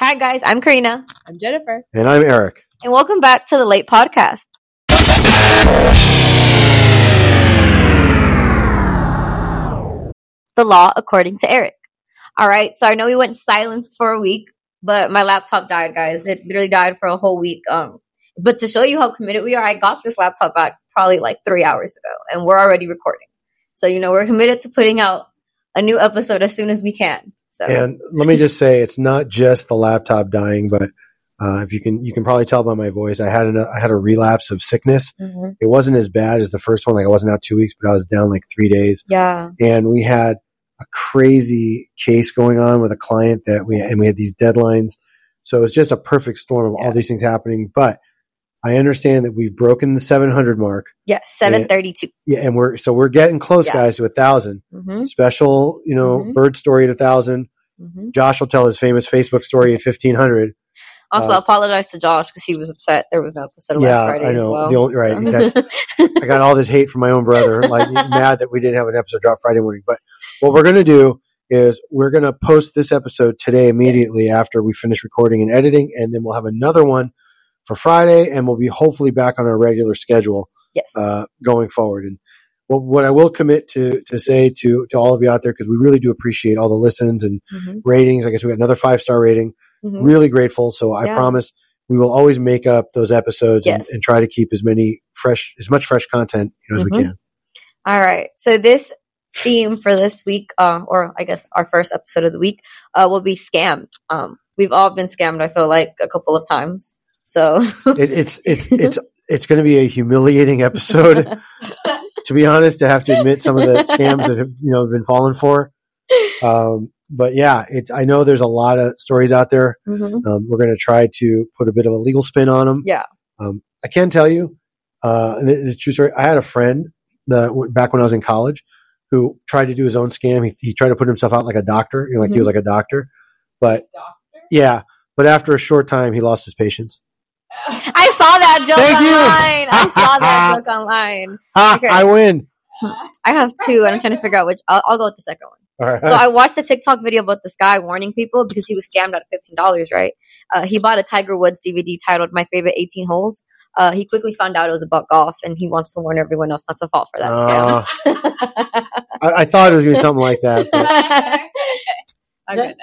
Hi, guys. I'm Karina, I'm Jennifer. And I'm Eric. and welcome back to the Late Podcast. The law according to Eric. All right. So I know we went silenced for a week, but my laptop died, guys. It literally died for a whole week. Um, but to show you how committed we are, I got this laptop back probably like three hours ago, and we're already recording. So you know we're committed to putting out a new episode as soon as we can. So And let me just say, it's not just the laptop dying, but uh, if you can, you can probably tell by my voice, I had an, I had a relapse of sickness. Mhm. It wasn't as bad as the first one. Like I wasn't out two weeks, but I was down like three days. yeah, And we had a crazy case going on with a client that we, and we had these deadlines. So it was just a perfect storm of Yeah. all these things happening. But I understand that we've broken the 700 mark. yes, seven thirty-two. Yeah. And we're, so we're getting close, Yeah. guys, to a thousand. Mm-hmm. Special, you know, Mhm. bird story at a thousand. Mm-hmm. Josh will tell his famous Facebook story at 1500. Also, Uh, apologize to Josh because he was upset there was no episode Yeah, last Friday I as know. well. Only- right, So- that's- I got all this hate from my own brother, like mad that we didn't have an episode drop Friday morning. But what we're going to do is we're going to post this episode today immediately after we finish recording and editing, and then we'll have another one for Friday, and we'll be hopefully back on our regular schedule yes. uh, going forward. And what, what I will commit to to say to to all of you out there because we really do appreciate all the listens and Mhm, ratings. I guess we got another five star rating. mhm. Really grateful. So I Yeah. promise we will always make up those episodes and, Yes. and try to keep as many fresh, as much fresh content you know, as Mhm. we can. All right. So this theme for this week, uh, or I guess our first episode of the week, uh, will be scammed. Um, we've all been scammed. I feel like a couple of times. So It, it's it's it's it's going to be a humiliating episode. to be honest, to have to admit some of the scams that have you know been fallen for. Um, but yeah, it's I know there's a lot of stories out there. Mhm. Um, we're going to try to put a bit of a legal spin on them. Yeah. Um, I can tell you, uh, and it's a true story. I had a friend that back when I was in college who tried to do his own scam. He, he tried to put himself out like a doctor, you know, like he was like a doctor, but yeah. But after a short time, he lost his patience. I saw that joke Thank you. online. I saw that joke online. Okay. I win. I have two, and I'm trying to figure out which. I'll, I'll go with the second one. All right. So I watched the TikTok video about this guy warning people because he was scammed out of fifteen dollars. Right? Uh, he bought a Tiger Woods DVD titled "My Favorite 18 Holes." Uh, he quickly found out it was about golf, and he wants to warn everyone else not to fall for that Uh, scam. I, I thought it was going to be something like that. But I got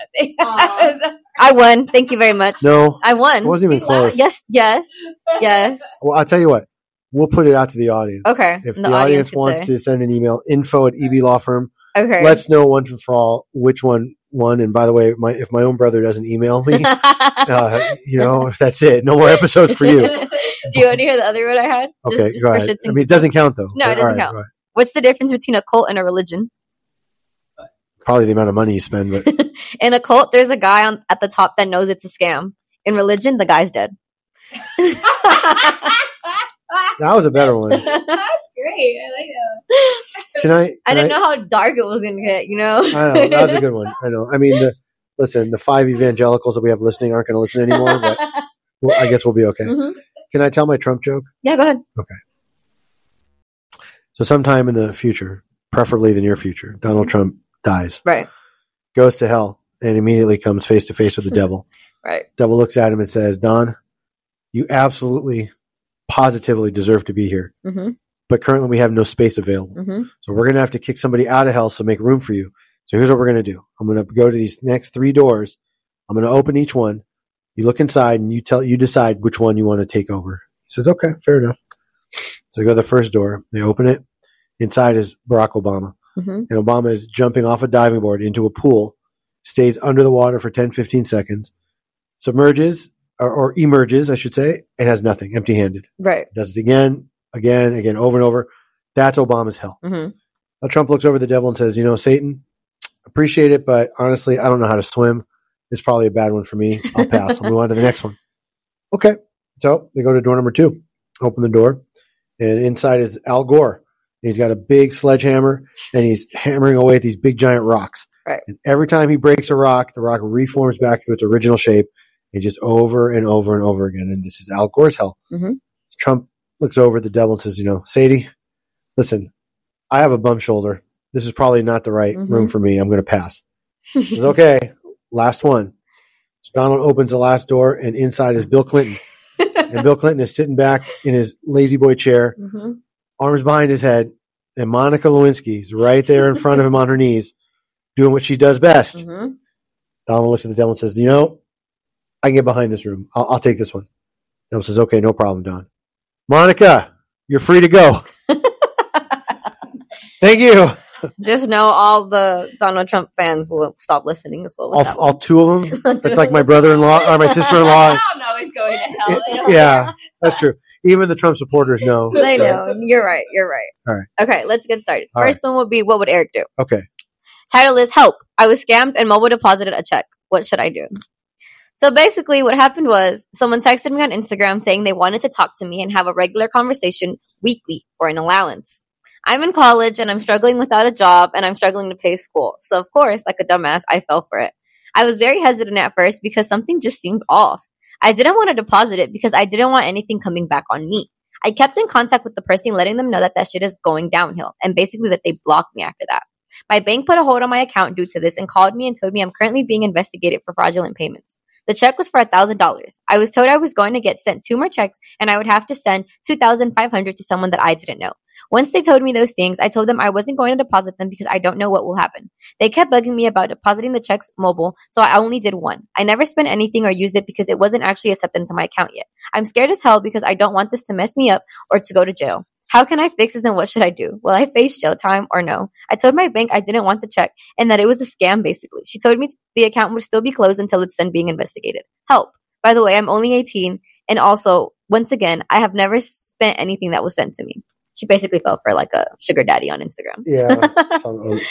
nothing. I won. Thank you very much. no, I won. it wasn't even close. Yes, yes, yes. Well, I'll tell you what. We'll put it out to the audience. Okay. If and the, audience, could wants say. to send an email, info at EB Law Firm, okay. let's know once and for all which one won. And by the way, my, if my own brother doesn't email me, uh, you know, if that's it, no more episodes for you. Do you want to hear the other one I had? Okay, just go ahead. I mean, it doesn't count though. No, it doesn't all right, count. go. What's the difference between a cult and a religion? Probably the amount of money you spend, but In a cult, there's a guy on at the top that knows it's a scam. In religion, the guy's dead. that was a better one. That's great. I like that. Can I? I didn't know how dark it was gonna get. You know. I know that was a good one. I know. I mean, the, listen, the five evangelicals that we have listening aren't going to listen anymore, but well, I guess we'll be okay. Mhm. Can I tell my Trump joke? Yeah, go ahead. Okay. So, sometime in the future, preferably the near future, Donald Trump dies, Right, goes to hell, and immediately comes face to face with the devil. right. Devil looks at him and says, "Don, you absolutely, positively deserve to be here, hmm but currently we have no space available. hmm So we're going to have to kick somebody out of hell so make room for you. So here's what we're going to do. I'm going to go to these next three doors. I'm going to open each one. You look inside and you tell, you decide which one you want to take over. He says, okay, fair enough. So they go to the first door. They open it. Inside is Barack Obama. Hmm And Obama is jumping off a diving board into a pool, stays under the water for 10, 15 seconds, submerges or, or emerges, I should say, and has nothing, empty handed. Right. Does it again, again, again, over and over. That's Obama's hell. hmm Now Trump looks over the devil and says, "You know, Satan, appreciate it, but honestly, I don't know how to swim. It's probably a bad one for me. I'll pass. I'll move on to the next one." Okay, so they go to door number two. Open the door, and inside is Al Gore. He's got a big sledgehammer, and he's hammering away at these big giant rocks. Right. And every time he breaks a rock, the rock reforms back to its original shape, and just over and over and over again. And this is Al Gore's hell. Mhm. Trump looks over at the devil and says, "You know, Sadie, listen, I have a bum shoulder. This is probably not the right Mhm. room for me. I'm going to pass. He says, okay, last one. So Donald opens the last door, and inside is Bill Clinton. and Bill Clinton is sitting back in his La-Z-Boy chair, hmm arms behind his head, and Monica Lewinsky is right there in front of him on her knees, doing what she does best. hmm Donald looks at the devil and says, "You know, I can get behind this room. I'll, I'll take this one." Devil says, "Okay, no problem, Don. Monica, you're free to go. Thank you. Just know all the Donald Trump fans will stop listening as well. All, all two of them. one. It's like my brother-in-law or my sister-in-law. I don't know he's going to hell. They don't Yeah, that's true. Even the Trump supporters know. they know. You're right. You're right. All right. Okay, let's get started. All First one would be what would Eric do? Okay. Title is Help. I was scammed and mobile deposited a check. What should I do? So basically, what happened was someone texted me on Instagram saying they wanted to talk to me and have a regular conversation weekly for an allowance. I'm in college and I'm struggling without a job and I'm struggling to pay school. So, of course, like a dumbass, I fell for it. I was very hesitant at first because something just seemed off. I didn't want to deposit it because I didn't want anything coming back on me. I kept in contact with the person, letting them know that that shit is going downhill and basically that they blocked me after that. My bank put a hold on my account due to this and called me and told me I'm currently being investigated for fraudulent payments. The check was for $1,000. I was told I was going to get sent two more checks and I would have to send 2500 to someone that I didn't know. Once they told me those things, I told them I wasn't going to deposit them because I don't know what will happen. They kept bugging me about depositing the checks mobile, so I only did one. I never spent anything or used it because it wasn't actually accepted into my account yet. I'm scared as hell because I don't want this to mess me up or to go to jail. How can I fix this and what should I do? Will I face jail time or no? I told my bank I didn't want the check and that it was a scam basically. She told me the account would still be closed until it's done being investigated. Help. By the way, I'm only 18 and also, once again, I have never spent anything that was sent to me. She basically fell for like a sugar daddy on Instagram. Yeah,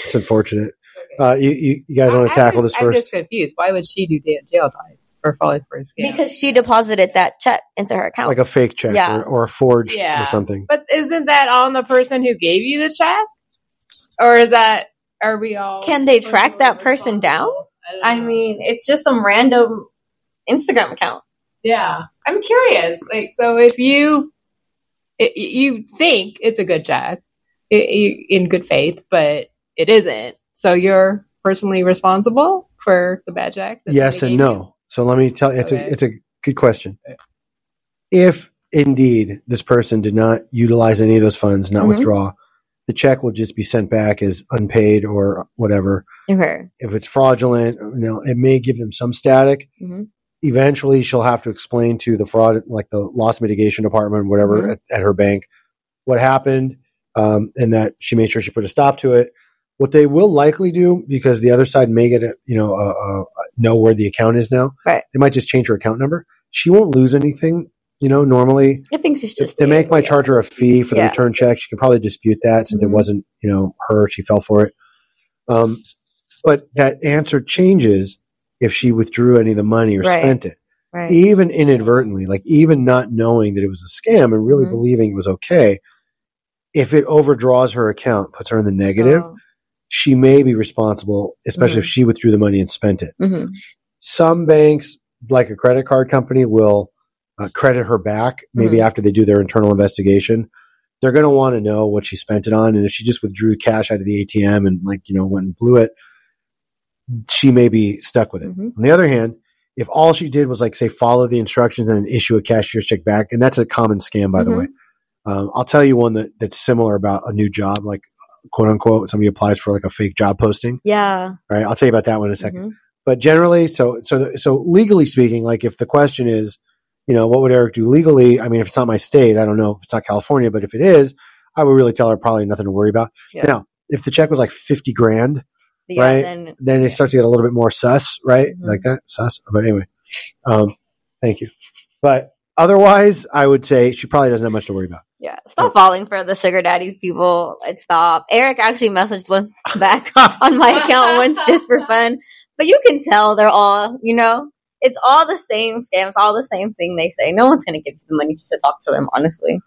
it's unfortunate. Uh, you, you, you guys want to tackle I'm this just, I'm just first? confused. Why would she do da- jail time for falling for a scam? because she deposited that check into her account. Like a fake check Yeah. or, or a forged Yeah. or something. but isn't that on the person who gave you the check, or is that are we all? Can they track that person down? don't I mean, it's just some random Instagram account. Yeah, I'm curious. Like, so if you it, you think it's a good check i i in good faith, but it isn't, so you're personally responsible for the bad check. Yes and gave you? no. So let me tell you, it's Okay. a it's a good question. Okay. If indeed this person did not utilize any of those funds, not Mhm. withdraw, the check will just be sent back as unpaid or whatever. Okay. If it's fraudulent, you know, it may give them some static. Mhm. Eventually, she'll have to explain to the fraud, like the loss mitigation department, whatever, Mhm. at, at her bank, what happened, um, and that she made sure she put a stop to it. What they will likely do, because the other side may get it, you know, uh, uh, know where the account is now. Right. They might just change her account number. She won't lose anything. You know, normally I think she's just they make my yeah. charge her a fee for the Yeah. return check. She can probably dispute that since Mhm. it wasn't, you know, her. She fell for it. Um, but that answer changes if she withdrew any of the money or Right. spent it, Right. even inadvertently, like even not knowing that it was a scam and really Mhm. believing it was okay. If it overdraws her account, puts her in the negative, Oh. she may be responsible, especially Mhm. if she withdrew the money and spent it Mhm. some banks, like a credit card company, will uh, credit her back maybe Mhm. after they do their internal investigation. They're going to want to know what she spent it on, and if she just withdrew cash out of the ATM and like you know went and blew it, she may be stuck with it. Mhm. On the other hand, if all she did was like say follow the instructions and issue a cashier's check back, and that's a common scam by the Mhm. way. Um, I'll tell you one that that's similar about a new job, like quote unquote, somebody applies for like a fake job posting. Yeah. Right, I'll tell you about that one in a 2nd Mhm. but generally so so so legally speaking like if the question is you know what would eric do legally i mean if it's not my state i don't know if it's not california but if it is i would really tell her probably nothing to worry about Yeah. now if the check was like 50 grand Yeah, Right. Then, then it starts to get a little bit more sus right Mhm. like that sus but anyway um thank you but otherwise i would say she probably doesn't have much to worry about yeah. Stop falling for the sugar daddies, people. Like, stop. Eric actually messaged once back on my account once just for fun. But you can tell they're all, you know, it's all the same scams, all the same thing they say. No one's going to give you the money just to talk to them, honestly.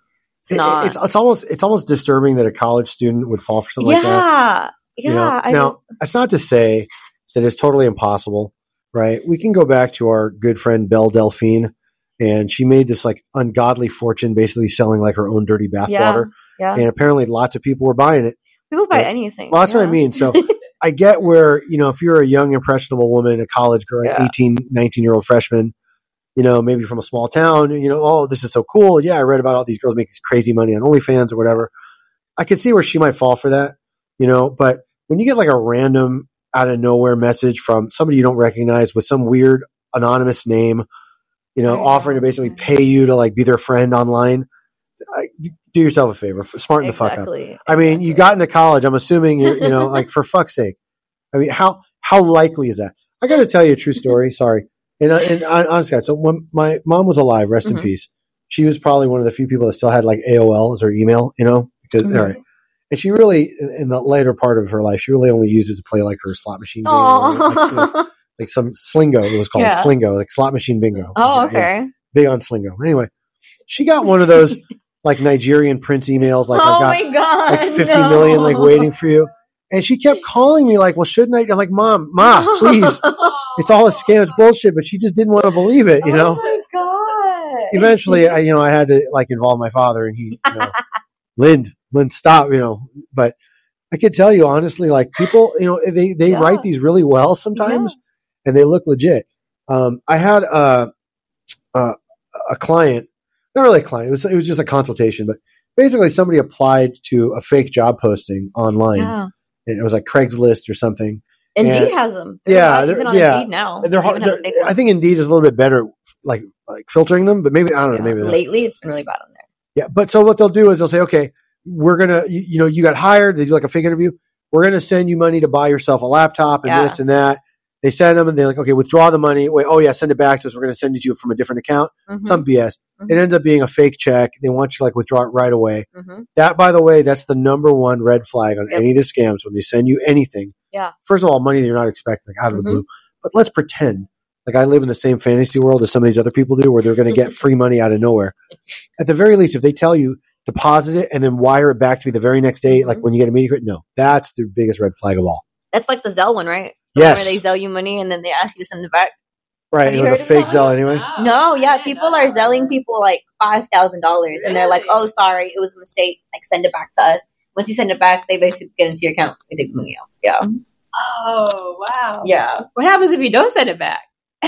It's It- not. it's, it's almost it's almost disturbing that a college student would fall for something yeah. like that Yeah. you know? I now just, that's not to say that it's totally impossible, right? We can go back to our good friend Belle Delphine, and she made this like ungodly fortune, basically selling like her own dirty yeah. bathwater, Yeah. and apparently lots of people were buying it. People buy Yeah. anything. Well, that's what I mean. So I get where, you know, if you're a young, impressionable woman, a college girl, Yeah. 18, 19 year old freshman, you know, maybe from a small town, you know, oh, this is so cool. Yeah, I read about all these girls making crazy money on OnlyFans or whatever. I could see where she might fall for that, you know, but when you get like a random out of nowhere message from somebody you don't recognize with some weird anonymous name, you know, offering to basically pay you to like be their friend online, do yourself a favor, smarten the fuck up. exactly. I mean, you got into college. I'm assuming you're, you know, like for fuck's sake. I mean, how how likely is that? I got to tell you a true story. Sorry, and, uh, and honestly, guys, so when my mom was alive, rest Mhm. in peace. She was probably one of the few people that still had like AOL as her email. You know, because Mhm. all right. And she really, in the later part of her life, she really only used it to play like her slot machine game, like, you know, Oh, like some Slingo. It was called Yeah. Slingo, like slot machine bingo. oh, Yeah okay. big on Slingo. Anyway, she got one of those like Nigerian prince emails, like oh I got my god, like fifty million, like waiting for you. And she kept calling me like, well, shouldn't I? I'm like, mom, ma, please. Oh. It's all a scam. It's bullshit. But she just didn't want to believe it, you oh know? Oh my god. Eventually, I, you know, I had to like involve my father and he, you know, Lind, Lind, stop, you know, but I could tell you honestly, like people, you know, they, they Yeah. write these really well sometimes and they look legit. Um, I had a, a, a client, not really a client, it was, it was just a consultation, but basically somebody applied to a fake job posting online Yeah. and it was like Craigslist or something. Indeed And- has them. Yeah, They're they're- even on yeah. Indeed now. They're They hard. they're-. I think Indeed is a little bit better, like like filtering them, but maybe I don't know. Yeah. Maybe lately it's been really bad on there. Yeah, but so what they'll do is they'll say, okay, we're gonna, you, you know, you got hired. They do like a fake interview. We're gonna send you money to buy yourself a laptop and Yeah. this and that. They send them and they're like, okay, withdraw the money. Wait, oh yeah, send it back to us. We're gonna send it to you from a different account. Mhm, Some BS. Mhm. It ends up being a fake check. They want you to like withdraw it right away. mhm. That, by the way, that's the number one red flag on Yep. any of the scams when they send you anything. Yeah. First of all, money that you're not expecting, like out of the blue. But let's pretend like I live in the same fantasy world as some of these other people do, where they're going to get free money out of nowhere. At the very least, if they tell you deposit it and then wire it back to me the very next day, like Mhm. when you get a media, credit. no, that's the biggest red flag of all. That's like the Zelle one, right? The Yes, Where they Zelle you money and then they ask you to send it back. right. Have It was a fake that? Zelle anyway. No, yeah, people are zelling people like five thousand dollars, and they're like, "Oh, sorry, it was a mistake. Like, send it back to us." Once you send it back, they basically get into your account. They take the money out. Yeah, Oh wow. yeah, What happens if you don't send it back?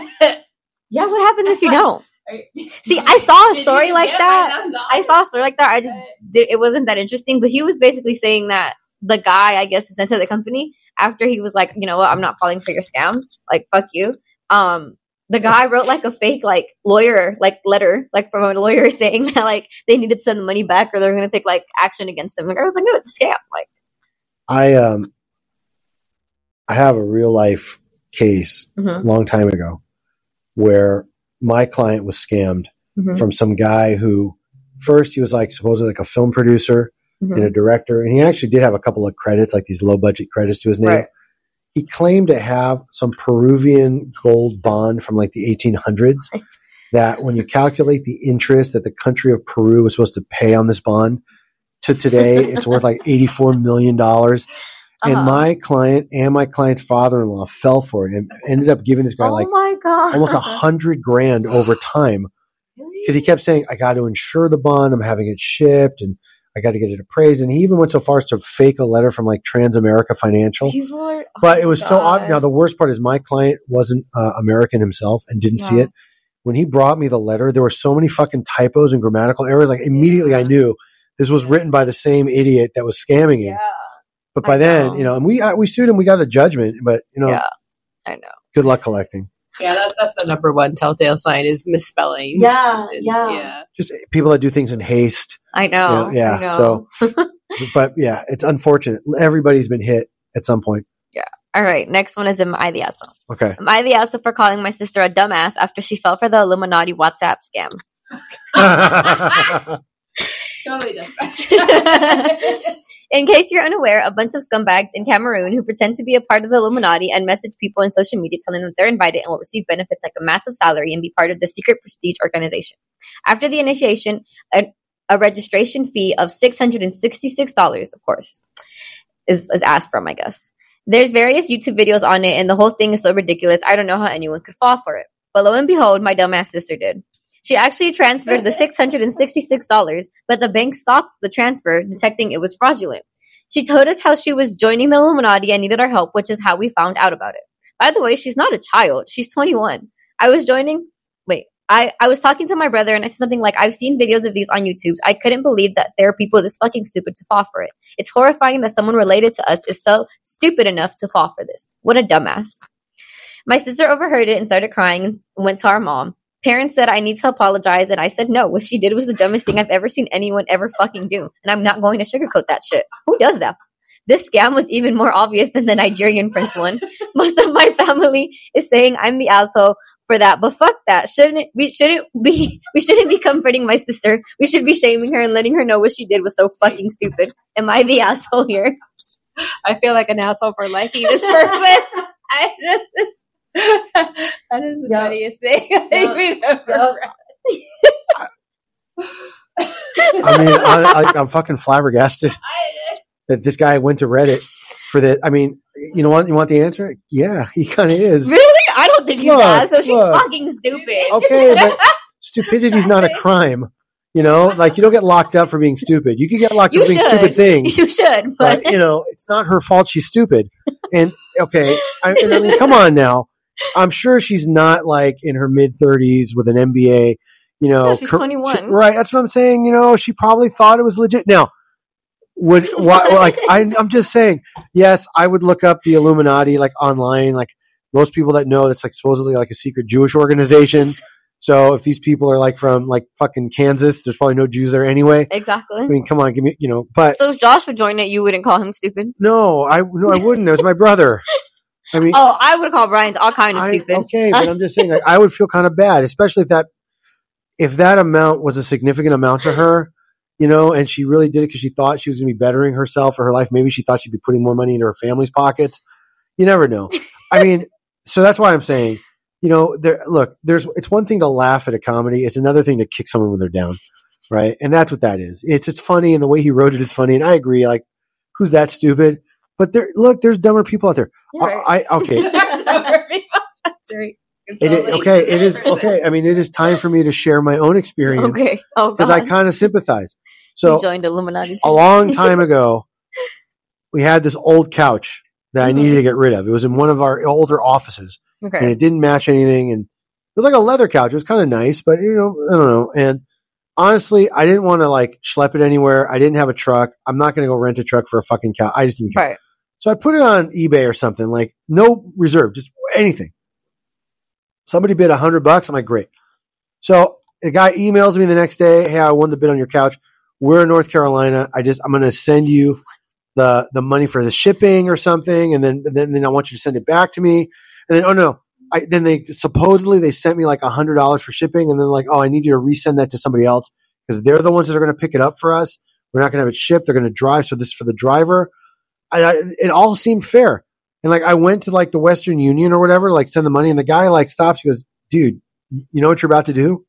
yeah. What happens if you don't? See, See, I saw a story like that. I saw a story like that. I just did, it wasn't that interesting, but he was basically saying that the guy, I guess, who sent to the company after he was like, you know what, I'm not falling for your scams. Like, fuck you. Um, the guy wrote like a fake like lawyer like letter like from a lawyer saying that like they needed to send the money back or they're going to take like action against him. Like, I was like, no, it's a scam. Like, I um, I have a real life case mhm, a long time ago where my client was scammed mhm, from some guy who first he was like supposedly like a film producer mhm. and a director, and he actually did have a couple of credits, like these low budget credits to his name. Right. He claimed to have some Peruvian gold bond from like the 1800s. Right. That when you calculate the interest that the country of Peru was supposed to pay on this bond to today, it's worth like 84 million And Uh-huh. my client and my client's father-in-law fell for it and ended up giving this guy oh like my god, almost a hundred grand over time because he kept saying, I got to insure the bond. I'm having it shipped and I got to get it appraised. And he even went so far as to fake a letter from like Transamerica Financial. Are- oh But it was so odd. Now, the worst part is my client wasn't uh, American himself and didn't see it. When he brought me the letter, there were so many fucking typos and grammatical errors. Like immediately I knew this was written by the same idiot that was scamming him. Yeah, But by then, you know, and we, uh, we sued him. We got a judgment, but you know, yeah, I know. good luck collecting. Yeah, that's, that's the number one telltale sign is misspellings. Yeah, And, yeah. yeah. Just people that do things in haste. I know. You know, yeah, I know. so- But yeah, it's unfortunate. Everybody's been hit at some point. Yeah. All right, next one is Am I the asshole? Okay. Am I the asshole for calling my sister a dumbass after she fell for the Illuminati WhatsApp scam? Totally different. in case you're unaware, a bunch of scumbags in Cameroon who pretend to be a part of the Illuminati and message people on social media telling them they're invited and will receive benefits like a massive salary and be part of the secret prestige organization. After the initiation, a, a registration fee of $666, of course, is, is asked from, I guess. There's various YouTube videos on it, and the whole thing is so ridiculous. I don't know how anyone could fall for it. But lo and behold, my dumbass sister did. She actually transferred the $666, but the bank stopped the transfer, detecting it was fraudulent. She told us how she was joining the Illuminati and needed our help, which is how we found out about it. By the way, she's not a child. She's 21. I was joining. Wait, I, I was talking to my brother and I said something like, I've seen videos of these on YouTube. I couldn't believe that there are people this fucking stupid to fall for it. It's horrifying that someone related to us is so stupid enough to fall for this. What a dumbass. My sister overheard it and started crying and went to our mom. Parents said I need to apologize, and I said no. What she did was the dumbest thing I've ever seen anyone ever fucking do, and I'm not going to sugarcoat that shit. Who does that? This scam was even more obvious than the Nigerian prince one. Most of my family is saying I'm the asshole for that, but fuck that. Shouldn't we shouldn't be we shouldn't be comforting my sister. We should be shaming her and letting her know what she did was so fucking stupid. Am I the asshole here? I feel like an asshole for liking this person. I just, that is the Yep. funniest thing I think Yep. we've ever read. I mean, I, I, I'm fucking flabbergasted that this guy went to Reddit for that. I mean, you know what? You want the answer? Yeah, he kind of is. Really? I don't think he's Look, that. So she's look. fucking stupid. Okay, but stupidity's not a crime. You know, like you don't get locked up for being stupid. You can get locked You up for being stupid things. You should, but but you know, it's not her fault. She's stupid. And okay, I, and I mean, come on now. I'm sure she's not like in her mid 30s with an MBA. You know, Yeah, she's cur- 21. she- right? That's what I'm saying. You know, she probably thought it was legit. Now, would why, like I, I'm just saying. Yes, I would look up the Illuminati like online. Like most people that know, that's like supposedly like a secret Jewish organization. So if these people are like from like fucking Kansas, there's probably no Jews there anyway. exactly. I mean, come on, give me, you know. But So if Josh would join it, you wouldn't call him stupid. no, I no, I wouldn't. It was my brother. I mean, Oh, I would call Brian's all kind of I- stupid. okay, but I'm just saying, like, I would feel kind of bad, especially if that if that amount was a significant amount to her, you know, and she really did it because she thought she was going to be bettering herself or her life. Maybe she thought she'd be putting more money into her family's pockets. You never know. I mean, so that's why I'm saying, you know, there. Look, there's. It's one thing to laugh at a comedy. It's another thing to kick someone when they're down, right? And that's what that is. It's it's funny, and the way he wrote it is funny, and I agree. Like, who's that stupid? But there, look, there's dumber people out there. Right. I, I okay. It is, okay, it is okay. I mean, it is time for me to share my own experience okay. Oh, because God. I kind of sympathize. So, So joined Illuminati. a long time ago, we had this old couch that I Mhm. needed to get rid of. It was in one of our older offices, and it didn't match anything. And it was like a leather couch. It was kind of nice, but you know, I don't know. And honestly, I didn't want to like schlep it anywhere. I didn't have a truck. I'm not going to go rent a truck for a fucking couch. I just didn't care. Right. So I put it on eBay or something, like no reserve, just anything. Somebody bid a hundred bucks. I'm like, great. So the guy emails me the next day, hey, I won the bid on your couch. We're in North Carolina. I just I'm gonna send you the the money for the shipping or something, and then then, then I want you to send it back to me. And then oh no. I, then they supposedly they sent me like a hundred dollars for shipping, and then like, oh, I need you to resend that to somebody else because they're the ones that are going to pick it up for us. We're not going to have it shipped. They're going to drive. So this is for the driver. I, I, it all seemed fair. And like I went to like the Western Union or whatever, like send the money, and the guy like stops. He goes, "Dude, you know what you're about to do?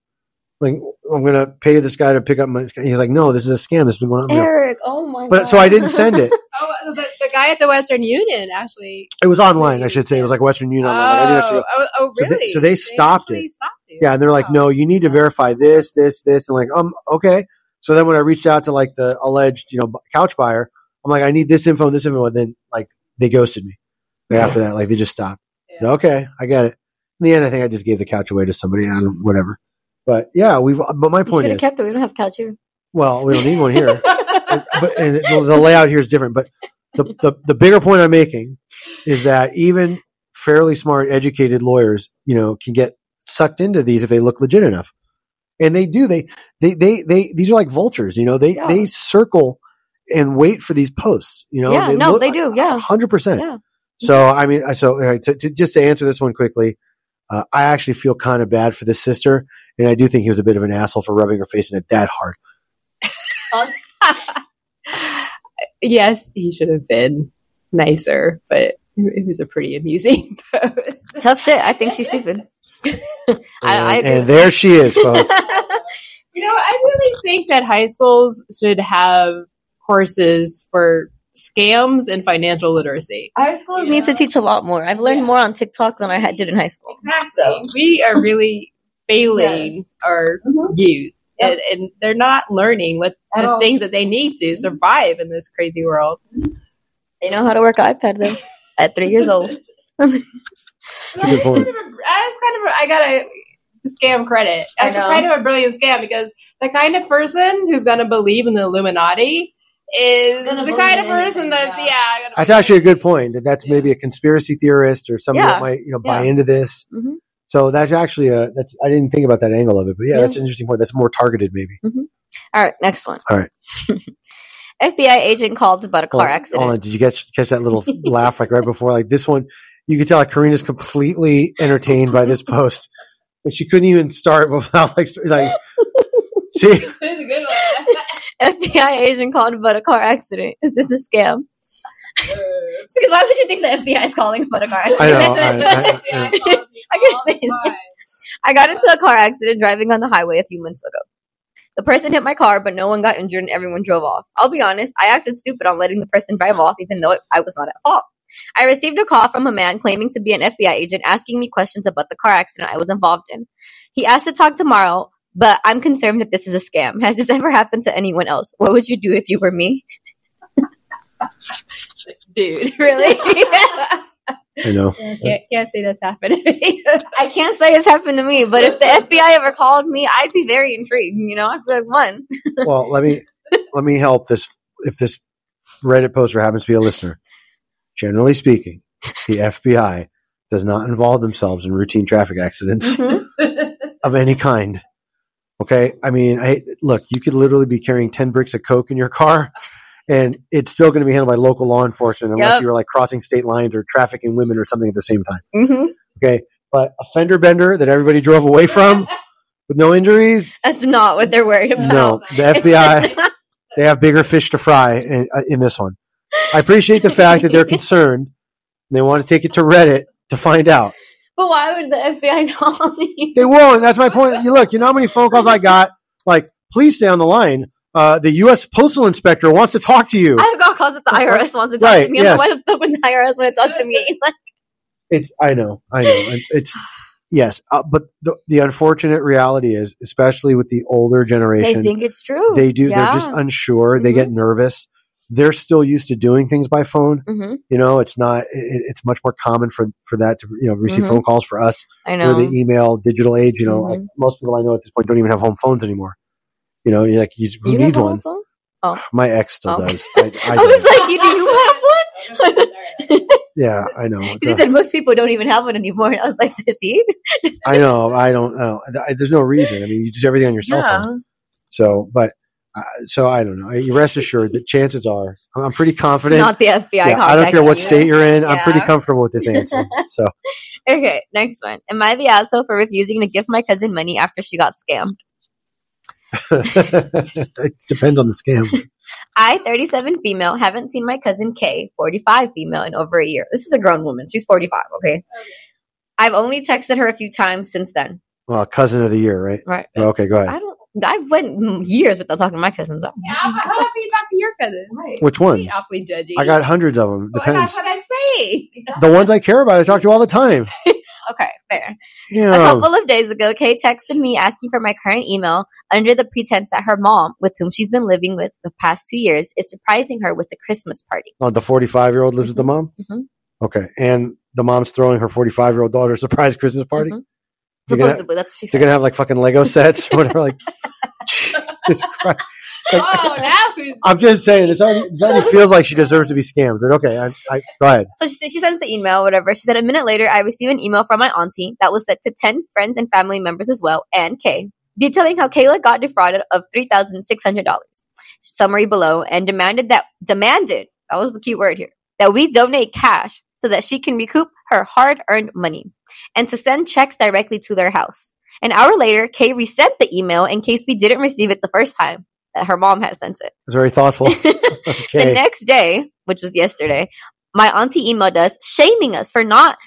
Like I'm gonna pay this guy to pick up my." He's like, "No, this is a scam. This has been going on." you know." Eric, oh my god. But so I didn't send it. Oh, the, the guy at the Western Union actually. It was online. I should say it was like Western Union. online. Like, I didn't actually Oh, go- oh, oh, So they- really? so they stopped actually it. Stopped. Yeah, and they're like, Wow. "No, you need to verify this, this, this," and like, um, okay. So then when I reached out to like the alleged, you know, couch buyer, I'm like, "I need this info and this info," and then like they ghosted me. Like, after that, like they just stopped. Yeah. Okay, I get it. In the end, I think I just gave the couch away to somebody. Don't, whatever. But yeah, we've. But my point should have is, kept it. We don't have couch here. well, we don't need one here. but and the, the layout here is different. But the, the the bigger point I'm making is that even fairly smart, educated lawyers, you know, can get sucked into these if they look legit enough, and they do. They they they they these are like vultures. You know, they Yeah. they circle and wait for these posts. You know, Yeah, no, they do, yeah. hundred percent. So I mean, so all right, to, to, just to answer this one quickly. Uh, I actually feel kind of bad for this sister, and I do think he was a bit of an asshole for rubbing her face in it that hard. yes, he should have been nicer, but it it was a pretty amusing post. Tough shit. I think she's stupid. I, I and, and there she is, folks. You know, I really think that high schools should have courses for scams and financial literacy. High schools need to teach a lot more. I've learned Yeah. more on TikTok than I had, did in high school. Exactly. We are really failing Yes. our Mhm. youth. and, and they're not learning what At the all. things that they need to survive in this crazy world. They know how to work iPad though. At three years old. That's a good point. That's kind of a, I gotta scam credit. That's kind of a brilliant scam because the kind of person who's gonna believe in the Illuminati is the kind of person that yeah. yeah. That's believe actually a good point. That that's maybe a conspiracy theorist or somebody Yeah. that might you know buy Yeah. into this. Mhm. So that's actually a that's I didn't think about that angle of it, but yeah, Yeah. that's an interesting point. That's more targeted, maybe. All right, next one. All right. FBI agent called about a car Hold accident. hold on. Did you catch catch that little laugh like right before? Like this one, you could tell like Karina's completely entertained by this post. Like she couldn't even start without like st- like see. This is a good one. FBI agent called about a car accident. Is this a scam? Because why would you think the FBI is calling about a car accident? I know, I- I- I can say that. I got into a car accident driving on the highway a few months ago. The person hit my car, but no one got injured and everyone drove off. I'll be honest, I acted stupid on letting the person drive off, even though I was not at fault. I received a call from a man claiming to be an FBI agent asking me questions about the car accident I was involved in. He asked to talk tomorrow, but I'm concerned that this is a scam. Has this ever happened to anyone else? What would you do if you were me? Dude, really? I know. can't, can't say that's happened to me. I can't say it's happened to me, but if the FBI ever called me, I'd be very intrigued. You know, I'd be like, one. Well, let me let me help this. If this Reddit poster happens to be a listener, generally speaking, the FBI does not involve themselves in routine traffic accidents mm-hmm. of any kind. Okay, I mean, I look. You could literally be carrying ten bricks of coke in your car, and it's still going to be handled by local law enforcement unless Yep. you were like crossing state lines or trafficking women or something at the same time. hmm Okay, but a fender bender that everybody drove away from with no injuries. That's not what they're worried about. No, the FBI they have bigger fish to fry in, uh, in this one. I appreciate the fact that they're concerned. And they want to take it to Reddit to find out. But why would the FBI call me? They won't. That's my point. You look, you know how many phone calls I got? Like, please stay on the line. Uh, the U.S. Postal Inspector wants to talk to you. I've got calls that the IRS wants to talk Right, to me. Yes. why the fuck would the IRS want to talk to me? Like, It's. I know. I know. It's. Yes, uh, but the, the unfortunate reality is, especially with the older generation, they think it's true. they do. Yeah. They're just unsure. They get nervous. They're still used to doing things by phone. hmm You know, it's not. It, it's much more common for for that to you know receive Mhm. phone calls for us. I know. The email digital age. You know, Mhm. like most people I know at this point don't even have home phones anymore. You know, like you, who you needs one? phone? My ex still Oh. does. I, I, I, was like, you do you have one? yeah, I know. Because he said most people don't even have one anymore. And I was like, sissy? I know. I don't know. There's no reason. I mean, you do everything on your cell phone. So, but uh, so I don't know. You rest assured that chances are, I'm pretty confident. Not the FBI. yeah, I don't care what you. state you're in. I'm pretty comfortable with this answer. So, Okay, next one. Am I the asshole for refusing to give my cousin money after she got scammed? it depends on the scam. I, 37 female, haven't seen my cousin K, 45 female, in over a year. This is a grown woman. She's 45, okay? I've only texted her a few times since then. Well, cousin of the year, right? Right. Okay, go ahead. I don't, I've went years without talking to my cousins. Yeah, how how about you talk to your cousins? Right. Which ones? Awfully judgy. I got hundreds of them. Well, Depends. that's what I'm saying. The ones I care about, I talk to all the time. Okay, fair. Yeah. A couple of days ago, Kay texted me asking for my current email under the pretense that her mom, with whom she's been living with the past two years, is surprising her with a Christmas party. Oh, the 45 year old lives with the mom? Mhm. Okay. And the mom's throwing her 45 year old daughter a surprise Christmas party? Mhm. They're gonna- that's what she They're going to have like fucking Lego sets or whatever. Like, Jesus Christ. Oh, now who's I'm just saying, this already, this already feels like she deserves to be scammed. But okay, I, I, go ahead. So she, she sends the email, whatever. She said a minute later, I received an email from my auntie that was sent to 10 friends and family members as well, and Kay, detailing how Kayla got defrauded of $3,600. Summary below, and demanded that, demanded, that was the key word here, that we donate cash so that she can recoup her hard earned money and to send checks directly to their house. An hour later, Kay resent the email in case we didn't receive it the first time that her mom had sent it. It's very thoughtful. The next day, which was yesterday, my auntie emailed us shaming us for not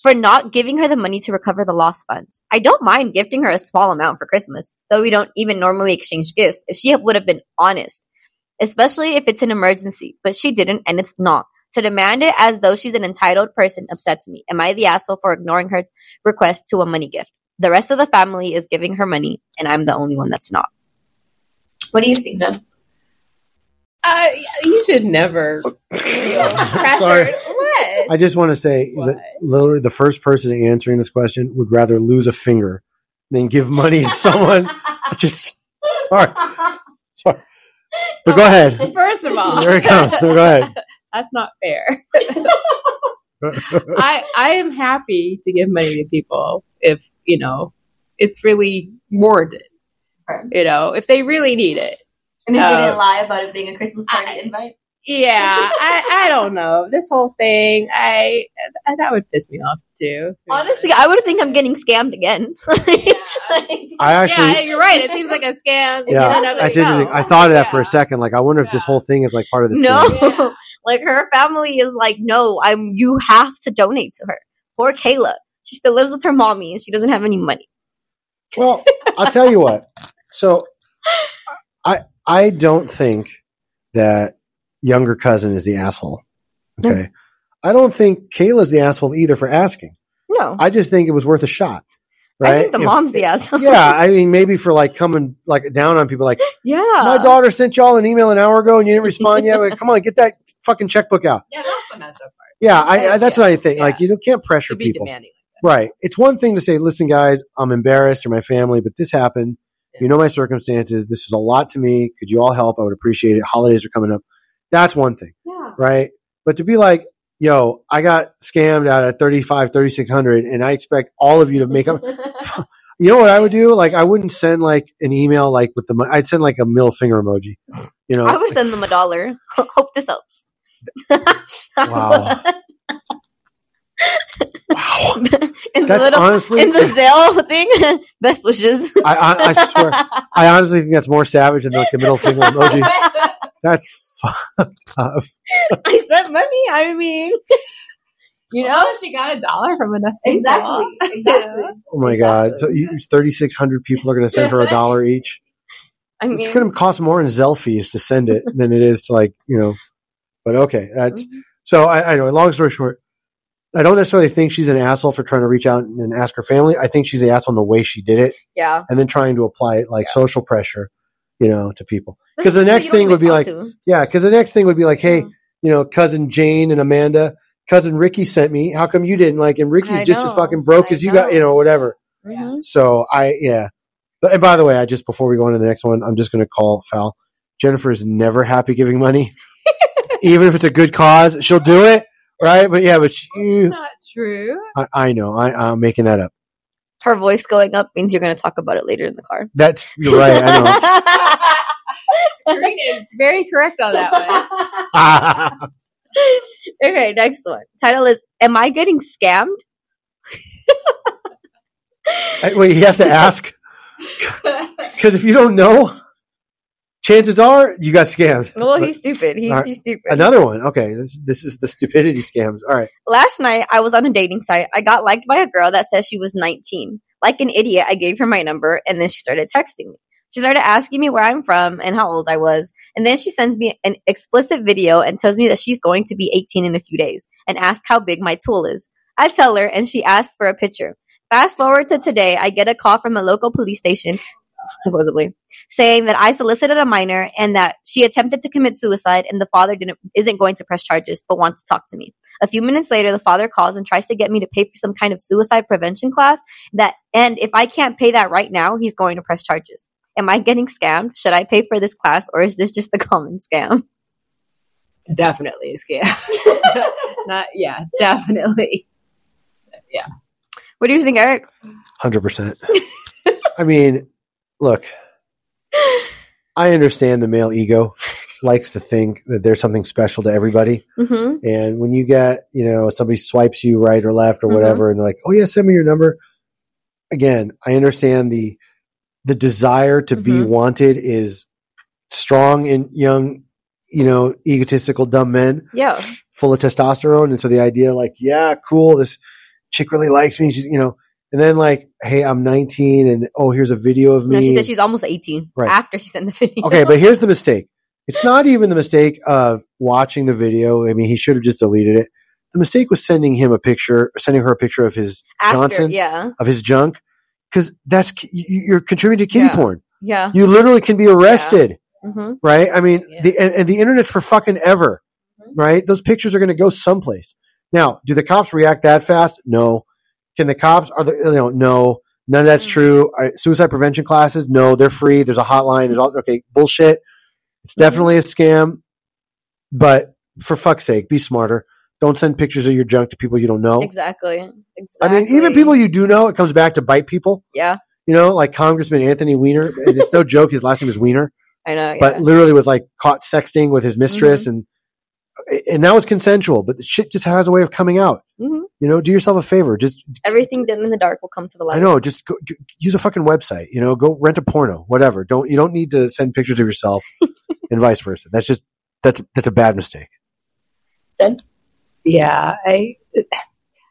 for not giving her the money to recover the lost funds. I don't mind gifting her a small amount for Christmas, though we don't even normally exchange gifts if she would have been honest, especially if it's an emergency, but she didn't and it's not. To demand it as though she's an entitled person upsets me. Am I the asshole for ignoring her request to a money gift? The rest of the family is giving her money and I'm the only one that's not. What do you think, Jen? Uh, you should never feel. Sorry. What? I just want to say What? that literally the first person answering this question would rather lose a finger than give money to someone. just sorry, sorry. But go ahead. First of all, there it comes. Go ahead. That's not fair. I I am happy to give money to people if you know it's really warranted. Right. You know, if they really need it. And if you Uh, didn't lie about it being a Christmas party I- invite? Yeah, I I don't know this whole thing. I that would piss me off too. Honestly, I would think I'm getting scammed again. Like- I actually, yeah, you're right. It seems like a scam. yeah, in and that's interesting. I thought of that for a second. Like, I wonder if this whole thing is like part of the no, scam. Yeah. Like her family is like, no, I'm. You have to donate to her. Poor Kayla. She still lives with her mommy and she doesn't have any money. Well, I'll tell you what. So, I I don't think that younger cousin is the asshole. Okay, I don't think Kayla's the asshole either for asking. No, I just think it was worth a shot. Right? I think the If- mom's the asshole. yeah, I mean, maybe for like coming like down on people, like yeah. my daughter sent y'all an email an hour ago and you didn't respond yet. Like, come on, get that fucking checkbook out. Yeah, that's the messed up part. Yeah, I, I that's Yeah, what I think. yeah. Like, you can't pressure To be people, demanding. right? It's one thing to say, "Listen, guys, I'm embarrassed or my family, but this happened. Yeah. You know my circumstances. This is a lot to me. Could you all help? I would appreciate it. Holidays are coming up. That's one thing, Yeah. right? But to be like, yo, I got scammed out at 35, 3600 and I expect all of you to make up. You know what I would do? Like, I wouldn't send like an email like with the. mo- I'd send like a middle finger emoji. You know, I would send them a dollar. Hope this helps. Wow. wow. in the That's little, honestly, in the Zelle thing, best wishes. I, I, I swear, I honestly think that's more savage than like the middle finger emoji. That's fucked. I sent money. I mean, you know, Oh, she got a dollar from enough people. exactly, exactly. Oh my god! So you, 3,600 people are going to send her a dollar each. I mean, It's going to cost more in Zelle fees to send it than it is to like you know. But okay, that's so. I, I know. Long story short, I don't necessarily think she's an asshole for trying to reach out and ask her family. I think she's an asshole in the way she did it, yeah. and then trying to apply it like social pressure, you know, to people. Because the next thing would be like, to. Yeah, because the next thing would be like, hey, Mhm. you know, cousin Jane and Amanda, cousin Ricky sent me. How come you didn't? Like, and Ricky's I just as fucking broke I as you got, you know, whatever. Mhm. So I, yeah. But and by the way, I just before we go on to the next one, I'm just going to call foul. Jennifer is never happy giving money, even if it's a good cause. She'll do it, right? But yeah, but you, Not true. I, I know, I, I'm making that up. Her voice going up means you're going to talk about it later in the car. That's you're right. I Karina is very correct on that one. okay, next one. Title is Am I Getting Scammed? Wait, he has to ask because if you don't know, chances are you got scammed. Well, he's stupid. He's, Alright. he's stupid. Another one. Okay, this, this is the stupidity scams. All right. Last night, I was on a dating site. I got liked by a girl that says she was 19. Like an idiot, I gave her my number and then she started texting me. She started asking me where I'm from and how old I was. And then she sends me an explicit video and tells me that she's going to be 18 in a few days and asks how big my tool is. I tell her and she asks for a picture. Fast forward to today, I get a call from a local police station, supposedly, saying that I solicited a minor and that she attempted to commit suicide and the father didn't isn't going to press charges but wants to talk to me. A few minutes later, the father calls and tries to get me to pay for some kind of suicide prevention class that and if I can't pay that right now, he's going to press charges. Am I getting scammed? Should I pay for this class or is this just a common scam? Definitely a scam. Not yeah, definitely. Yeah. What do you think, Eric? Hundred percent. I mean, look, I understand the male ego likes to think that there's something special to everybody, Mm-hmm. and when you get, you know, somebody swipes you right or left or Mhm. whatever, and they're like, "Oh yeah, send me your number." Again, I understand the the desire to be Mhm. wanted is strong in young, you know, egotistical dumb men. Yeah. full of testosterone. And so the idea, like, yeah, cool, this chick really likes me. She's, you know, and then like, hey, I'm 19 and oh, here's a video of No, me. she said she's almost 18 Right. after she sent the video. okay, but here's the mistake. It's not even the mistake of watching the video. I mean, he should have just deleted it. The mistake was sending him a picture, sending her a picture of his after, Johnson? yeah. of his junk, because that's you- you're contributing to kiddie Yeah. porn. Yeah. You literally can be arrested, hmm right? I mean, Yeah. the and, and the internet for fucking ever, Mhm. right? Those pictures are going to go someplace. Now, do the cops react that fast? No. Can the cops? Are the you know? No. None of that's Mhm. true. Uh, Suicide prevention classes? No, they're free. There's a hotline. There's all okay. Bullshit. It's Mhm. definitely a scam. But for fuck's sake, be smarter. Don't send pictures of your junk to people you don't know. Exactly. exactly. I mean, even people you do know, it comes back to bite people. Yeah, You know, like Congressman Anthony Weiner. And it's no joke. His last name is Weiner, I know. but yeah. literally was like caught sexting with his mistress, and and that was consensual. But the shit just has a way of coming out. Mhm. You know, do yourself a favor. Just everything done in the dark will come to the light. I know. Just go, g- use a fucking website. You know, go rent a porno, whatever. Don't you don't need to send pictures of yourself, and vice versa. That's just that's that's a bad mistake. Then, yeah, I,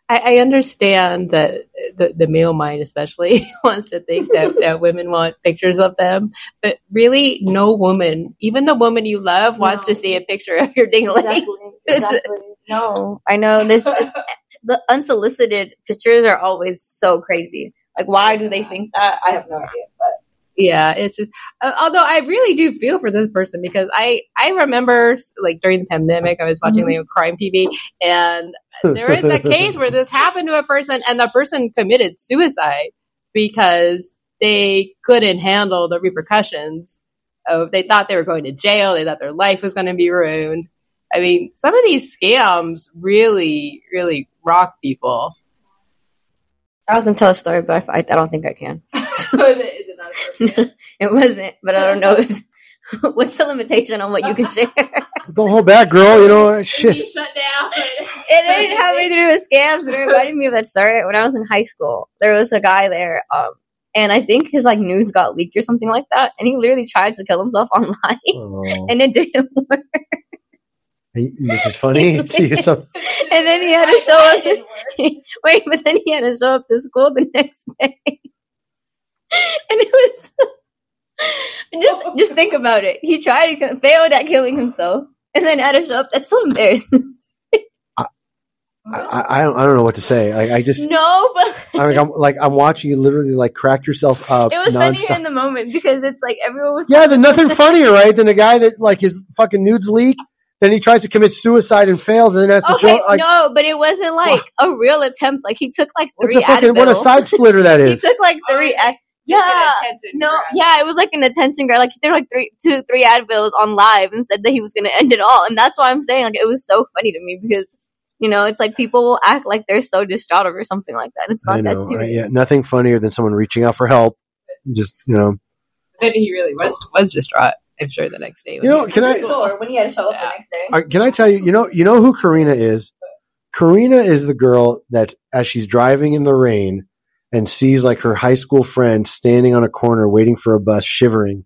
I I understand that the the male mind especially wants to think that, that women want pictures of them, but really, no woman, even the woman you love, wants No. to see a picture of your dingling. Exactly. Exactly. no, I know this. the unsolicited pictures are always so crazy. Like, why do they think that? I have no idea. But Yeah, it's just. Uh, although I really do feel for this person because I I remember like during the pandemic I was watching Mhm. like crime TV and there is a case where this happened to a person and the person committed suicide because they couldn't handle the repercussions of they thought they were going to jail they thought their life was going to be ruined i mean some of these scams really really rock people I was gonna tell a story, but I, I don't think I can. Is it not a scam? it wasn't, but I don't know if, what's the limitation on what you can share. Don't hold back, girl. You know, shit. shut down it didn't have anything to do with scams, but it reminded me of that story when I was in high school. There was a guy there, um, and I think his like news got leaked or something like that, and he literally tried to kill himself online, Oh, and it didn't work. and this is funny. to you, so- And then he had to show up. Wait, but then he had to show up to school the next day, and it was just just think about it. He tried to failed at killing himself, and then had to show up. That's so embarrassing. I, I don't I don't know what to say. Like I just no, but I mean, I'm like I'm watching you literally like crack yourself up. it was funnier in the moment because it's like everyone was. Yeah, there's nothing funnier, right, than a guy that like his fucking nudes leak, then he tries to commit suicide and fails, and then has to Okay, show like no, but it wasn't like a real attempt. Like he took like what's three a fucking what a side splitter that he took like three. Ad- yeah, no, yeah, it was like an attention grab. Like he took like three, two, three Advils on live and said that he was going to end it all. And that's why I'm saying like it was so funny to me because you know it's like people will act like they're so distraught over something like that. It's not I that serious. right? Yeah, nothing funnier than someone reaching out for help. Just you know, Then he really was was distraught. I'm sure the next day. You know, can I- Sure, when he had to show up Yeah. the next day. Uh, can I tell you? You know, you know who Karina is. Karina is the girl that, as she's driving in the rain and sees like her high school friend standing on a corner waiting for a bus, shivering,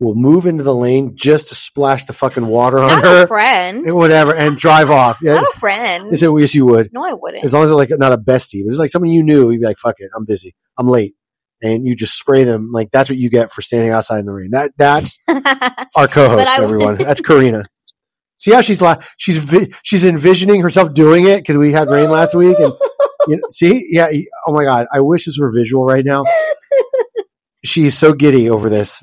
will move into the lane just to splash the fucking water on Not her, a friend. and whatever, and drive off. Yeah, Not a friend. They said, well, yes, you would. No, I wouldn't. As long as it's like not a bestie, but it's like someone you knew, you'd be like, "Fuck it, I'm busy, I'm late," and you just spray them. Like that's what you get for standing outside in the rain. That that's our co-host, everyone. That's Karina. See how she's la- she's vi- she's envisioning herself doing it because we had rain last week, and you know, see, yeah. y- Oh my god, I wish this were visual right now. She's so giddy over this.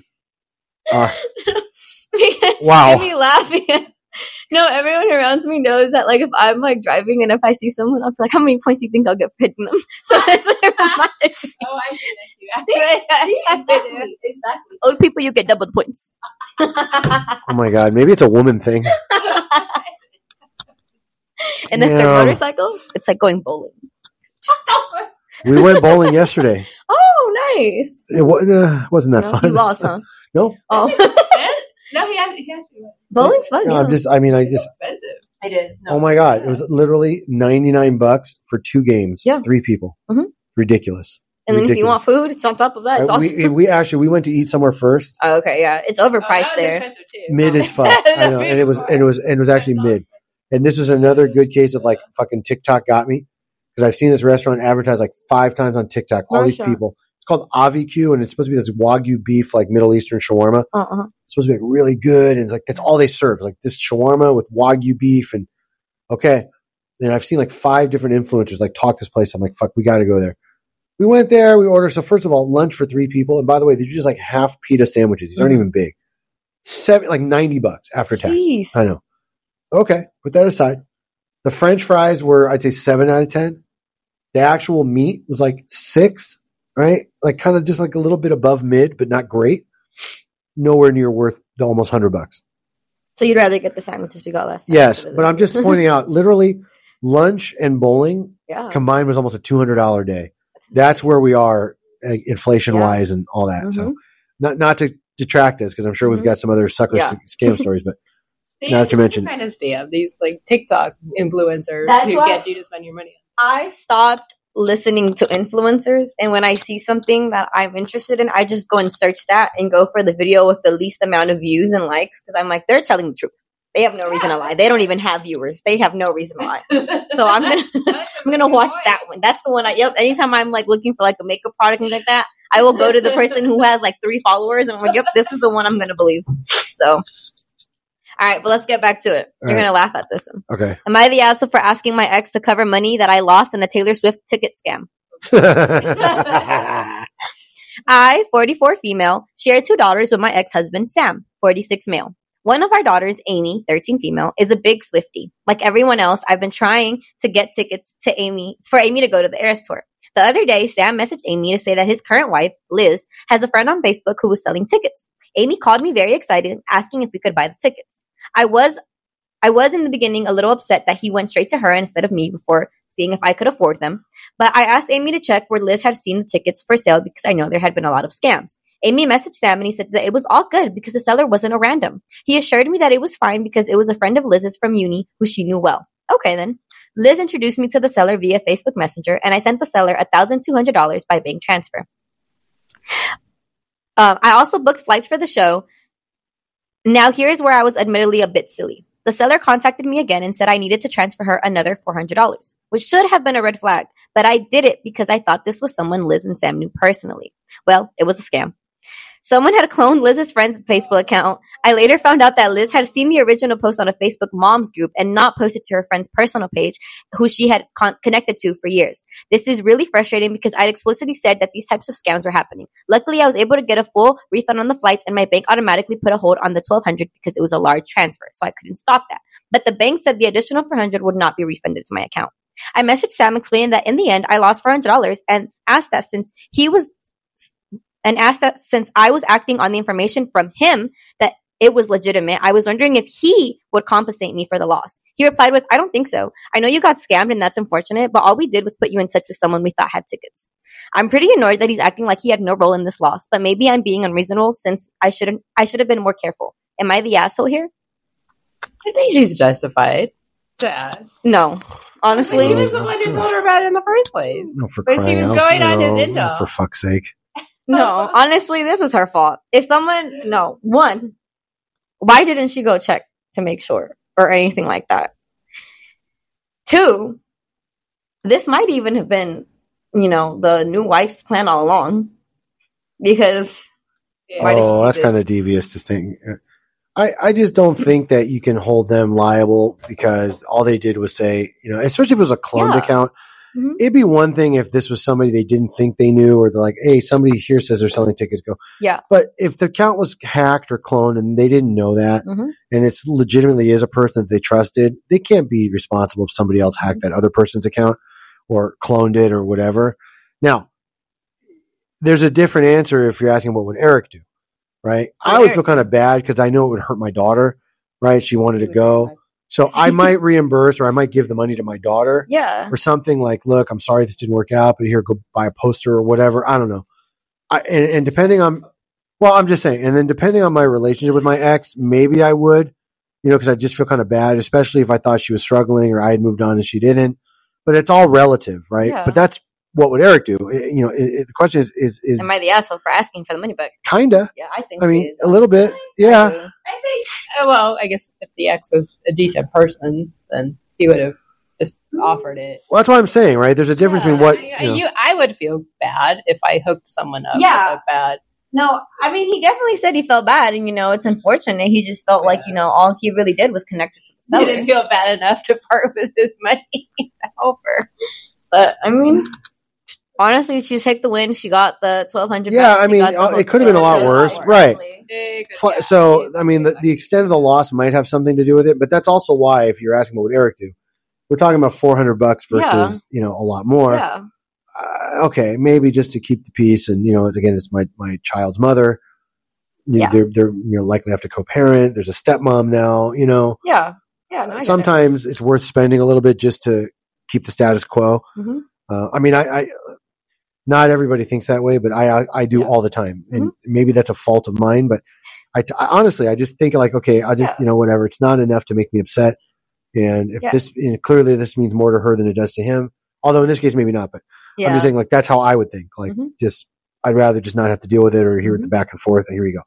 Uh, Wow. Me laughing. no, everyone around me knows that like if I'm like driving and if I see someone, I'll be like, how many points do you think I'll get for hitting them? So that's what it reminded me. Oh, I see that See, exactly, exactly. Old people, you get double the points. oh my god, maybe it's a woman thing. and if they're motorcycles, it's like going bowling. We went bowling yesterday. Oh, nice. It wa- uh, wasn't that No, fun. you lost, huh? No. Oh, no, he actually, he actually bowling's fun. No, Yeah. I'm just. I mean, I It's just. expensive. It is. Oh my god! It was literally ninety nine bucks for two games. Yeah. three people. Mhm. Ridiculous. And then if you want food, it's on top of that. It's Uh, also. we, we actually we went to eat somewhere first. oh, okay, yeah, it's Oh, overpriced was there. too. Mid as fuck. I know, and it was and it was and it was actually mid. And this was another good case of like fucking TikTok got me because I've seen this restaurant advertised like five times on TikTok. All these people. It's called AviQ, and it's supposed to be this wagyu beef, like Middle Eastern shawarma. Uh-uh. It's supposed to be like really good, and it's like that's all they serve, like this shawarma with wagyu beef, and okay. And I've seen like five different influencers like talk this place. I'm like, fuck, we got to go there. we went there. We ordered. So first of all, lunch for three people. And by the way, they're just like half pita sandwiches. These aren't Mhm. even big. Seven, like ninety bucks after tax. Jeez. I know. Okay, put that aside. The French fries were, I'd say, seven out of ten. The actual meat was like six, right? Like kind of just like a little bit above mid, but not great. Nowhere near worth the almost hundred bucks. So you'd rather get the sandwiches we got last time? Yes, but I'm just pointing out, literally, lunch and bowling yeah. combined was almost a two hundred dollar day. That's where we are, inflation wise, and all that. So, Mhm. not not to detract this because I'm sure we've Mhm. got some other sucker Yeah. scam stories, but They Now that you mention- kind of scam these like TikTok influencers That's who why- get you to spend your money. I stopped listening to influencers, and when I see something that I'm interested in, I just go and search that and go for the video with the least amount of views and likes because I'm like, they're telling the truth. They have no reason to lie. They don't even have viewers. They have no reason to lie. So I'm gonna I'm gonna watch that one. That's the one. I yep. Anytime I'm like looking for like a makeup product and like that, I will go to the person who has like three followers and I'm like, yep, this is the one I'm gonna believe. So. All right, but let's get back to it. You're right. gonna laugh at this one. okay. Am I the asshole for asking my ex to cover money that I lost in a Taylor Swift ticket scam? I, 44 female, share two daughters with my ex-husband, Sam, 46 male. One of our daughters, Amy, 13 female, is a big Swiftie. Like everyone else, I've been trying to get tickets to Amy, for Amy to go to the Eras tour. The other day, Sam messaged Amy to say that his current wife, Liz, has a friend on Facebook who was selling tickets. Amy called me very excited, asking if we could buy the tickets. I was I was in the beginning a little upset that he went straight to her instead of me before seeing if I could afford them. But I asked Amy to check where Liz had seen the tickets for sale because I know there had been a lot of scams. Amy messaged Sam and he said that it was all good because the seller wasn't a random. He assured me that it was fine because it was a friend of Liz's from uni who she knew well. Okay then. Liz introduced me to the seller via Facebook Messenger and I sent the seller $1,200 by bank transfer. Um, I also booked flights for the show. Now here's where I was admittedly a bit silly. The seller contacted me again and said I needed to transfer her another $400, which should have been a red flag, but I did it because I thought this was someone Liz and Sam knew personally. Well, it was a scam. Someone had cloned Liz's friend's Facebook account. I later found out that Liz had seen the original post on a Facebook moms group and not posted to her friend's personal page, who she had con- connected to for years. This is really frustrating because I'd explicitly said that these types of scams were happening. Luckily, I was able to get a full refund on the flights, and my bank automatically put a hold on the 1200 because it was a large transfer, so I couldn't stop that. But the bank said the additional 400 would not be refunded to my account. I messaged Sam explaining that in the end I lost $400 and asked that since he was and asked that since I was acting on the information from him that it was legitimate, I was wondering if he would compensate me for the loss. He replied with, I don't think so. I know you got scammed and that's unfortunate, but all we did was put you in touch with someone we thought had tickets. I'm pretty annoyed that he's acting like he had no role in this loss, but maybe I'm being unreasonable since I shouldn't, I should have been more careful. Am I the asshole here? I think she's justified. Yeah. No. Honestly, he was the one who told her about it in the first place. No, for But she crying was out going on his loud. intel. For fuck's sake. no. Honestly, this was her fault. If someone, no, one, why didn't she go check to make sure or anything like that? Two, this might even have been, you know, the new wife's plan all along because Why did she oh, that's kind of devious to think. I, I just don't think that you can hold them liable because all they did was say, you know, especially if it was a cloned Yeah. account. Mhm. It'd be one thing if this was somebody they didn't think they knew, or they're like, "Hey, somebody here says they're selling tickets." Go, Yeah. But if the account was hacked or cloned and they didn't know that, Mhm. and it's legitimately is a person that they trusted, they can't be responsible if somebody else hacked that other person's account or cloned it or whatever. Now, there's a different answer if you're asking what would Eric do, right? What I would Eric feel kind of bad because I know it would hurt my daughter, right? She wanted to go. So I might reimburse or I might give the money to my daughter yeah, or something like, look, I'm sorry this didn't work out, but here, go buy a poster or whatever. I don't know. I, and, and depending on, well, I'm just saying, and then depending on my relationship with my ex, maybe I would, you know, because I just feel kind of bad, especially if I thought she was struggling or I had moved on and she didn't. But it's all relative, right? Yeah. But that's what would Eric do? You know, it, it- the question is, is, is am I the asshole for asking for the money back? kinda. Yeah, I think. I mean, is, a little bit, yeah. I do. I think, uh, well, I guess if the ex was a decent person, then he would have just offered it. Well, that's what I'm saying, right? There's a difference between what, I, you know, you- I would feel bad if I hooked someone up Yeah. with a bad. No, I mean he definitely said he felt bad, and you know it's unfortunate. He just felt like you know all he really did was connect to the He didn't feel bad enough to part with his money to help her. But I mean, Honestly, she take the win. She got the twelve hundred. Yeah, I mean, uh, it could have been a lot worse, right? Big- Fl- yeah, so I mean, the, the extent of the loss might have something to do with it, but that's also why, if you're asking what would Eric do, we're talking about 400 bucks versus you know a lot more. Yeah, Uh, okay, maybe just to keep the peace, and you know, again, it's my my child's mother. You- Yeah. They're they're you know likely have to co-parent. There's a stepmom now. You know, yeah, yeah. no, I get it. sometimes it's worth spending a little bit just to keep the status quo. Mhm. Uh, I mean, I, I not everybody thinks that way, but I I, I do Yeah. all the time, and Mm-hmm. maybe that's a fault of mine. But I, I honestly, I just think like, okay, I just Yeah. you know whatever. It's not enough to make me upset, and if Yeah. this you know, clearly this means more to her than it does to him. Although in this case, maybe not. But. I'm just saying like that's how I would think. Like Mhm. just I'd rather just not have to deal with it or hear it the back and forth. And here we go.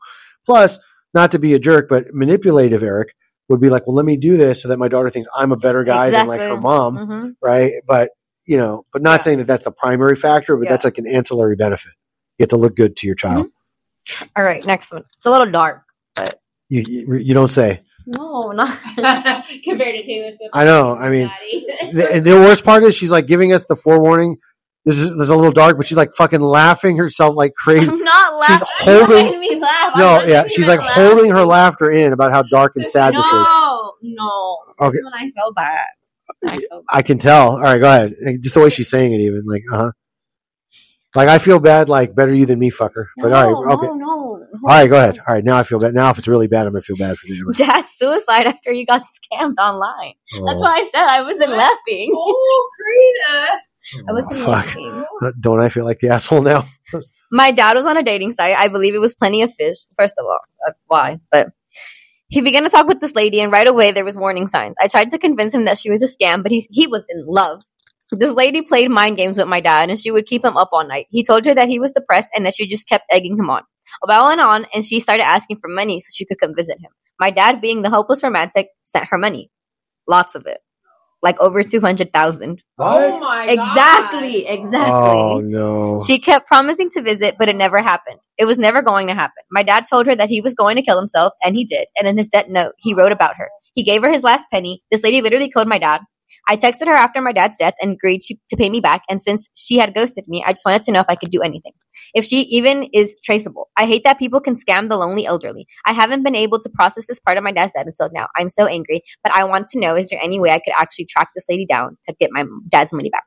Plus, not to be a jerk, but manipulative Eric would be like, well, let me do this so that my daughter thinks I'm a better guy than like her Exactly. mom, Mhm. right? But you know, but not Yeah. saying that that's the primary factor, but Yeah. that's like an ancillary benefit. You get to look good to your child. Mm-hmm. All right, next one. It's a little dark. You, you you don't say. No, not. compared to Taylor Swift. I know. I mean, the, the worst part is she's like giving us the forewarning. This is, this is a little dark, but she's like fucking laughing herself like crazy. I'm not laughing. She's holding- me laugh. No, yeah, she's even like holding her laughter in about how dark and sad this is. No, no. Okay. That's when I felt bad. I felt bad. I can tell. All right, go ahead. Just the way she's saying it, even like, uh huh. Like I feel bad, like better you than me, fucker. But no, all right, okay. no, no. All right, go ahead. All right, now I feel bad. Now if it's really bad, I'm gonna feel bad for you. Dad's suicide after you got scammed online. That's Oh, why I said I wasn't laughing. Oh, Karina. I wasn't fuck. laughing. Don't I feel like the asshole now? My dad was on a dating site. I believe it was Plenty of Fish. First of all, why. But he began to talk with this lady, and right away there was warning signs. I tried to convince him that she was a scam, but he he was in love. This lady played mind games with my dad, and she would keep him up all night. He told her that he was depressed and that she just kept egging him on. A while went on, and she started asking for money so she could come visit him. My dad, being the hopeless romantic, sent her money, lots of it, like over two hundred thousand. Oh my Exactly, God. exactly. Oh no. She kept promising to visit, but it never happened. It was never going to happen. My dad told her that he was going to kill himself, and he did. And in his death note, he wrote about her. He gave her his last penny. This lady literally killed my dad. I texted her after my dad's death and agreed to, to pay me back. And since she had ghosted me, I just wanted to know if I could do anything. If she even is traceable. I hate that people can scam the lonely elderly. I haven't been able to process this part of my dad's death until now. I'm so angry, but I want to know is there any way I could actually track this lady down to get my dad's money back?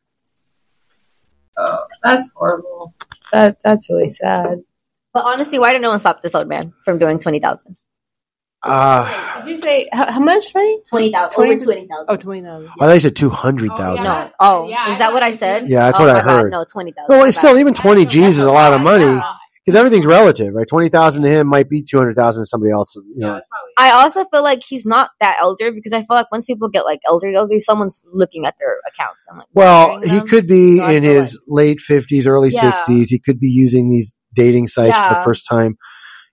Oh, that's horrible. That that's really sad. But honestly, why did no one stop this old man from doing 20,000? Uh, Did you say how, how much money? 20,000. Twenty- Over 20,000. Oh, 20,000. I thought you said two hundred thousand. Oh, yeah. No. Oh, Yeah, is I that what I said? said- Yeah, that's Oh, what I my bad. heard. No, 20,000. Well, it's still even twenty G's is a lot of money because everything's relative, right? Twenty thousand to him might be two hundred thousand to somebody else. You know, Yeah, I also feel like he's not that elder because I feel like once people get like elder, elder, someone's looking at their accounts. I'm like, Well, monitoring he them. could be So I in feel his late fifties, early Yeah. sixties. He could be using these dating sites for the Yeah. first time.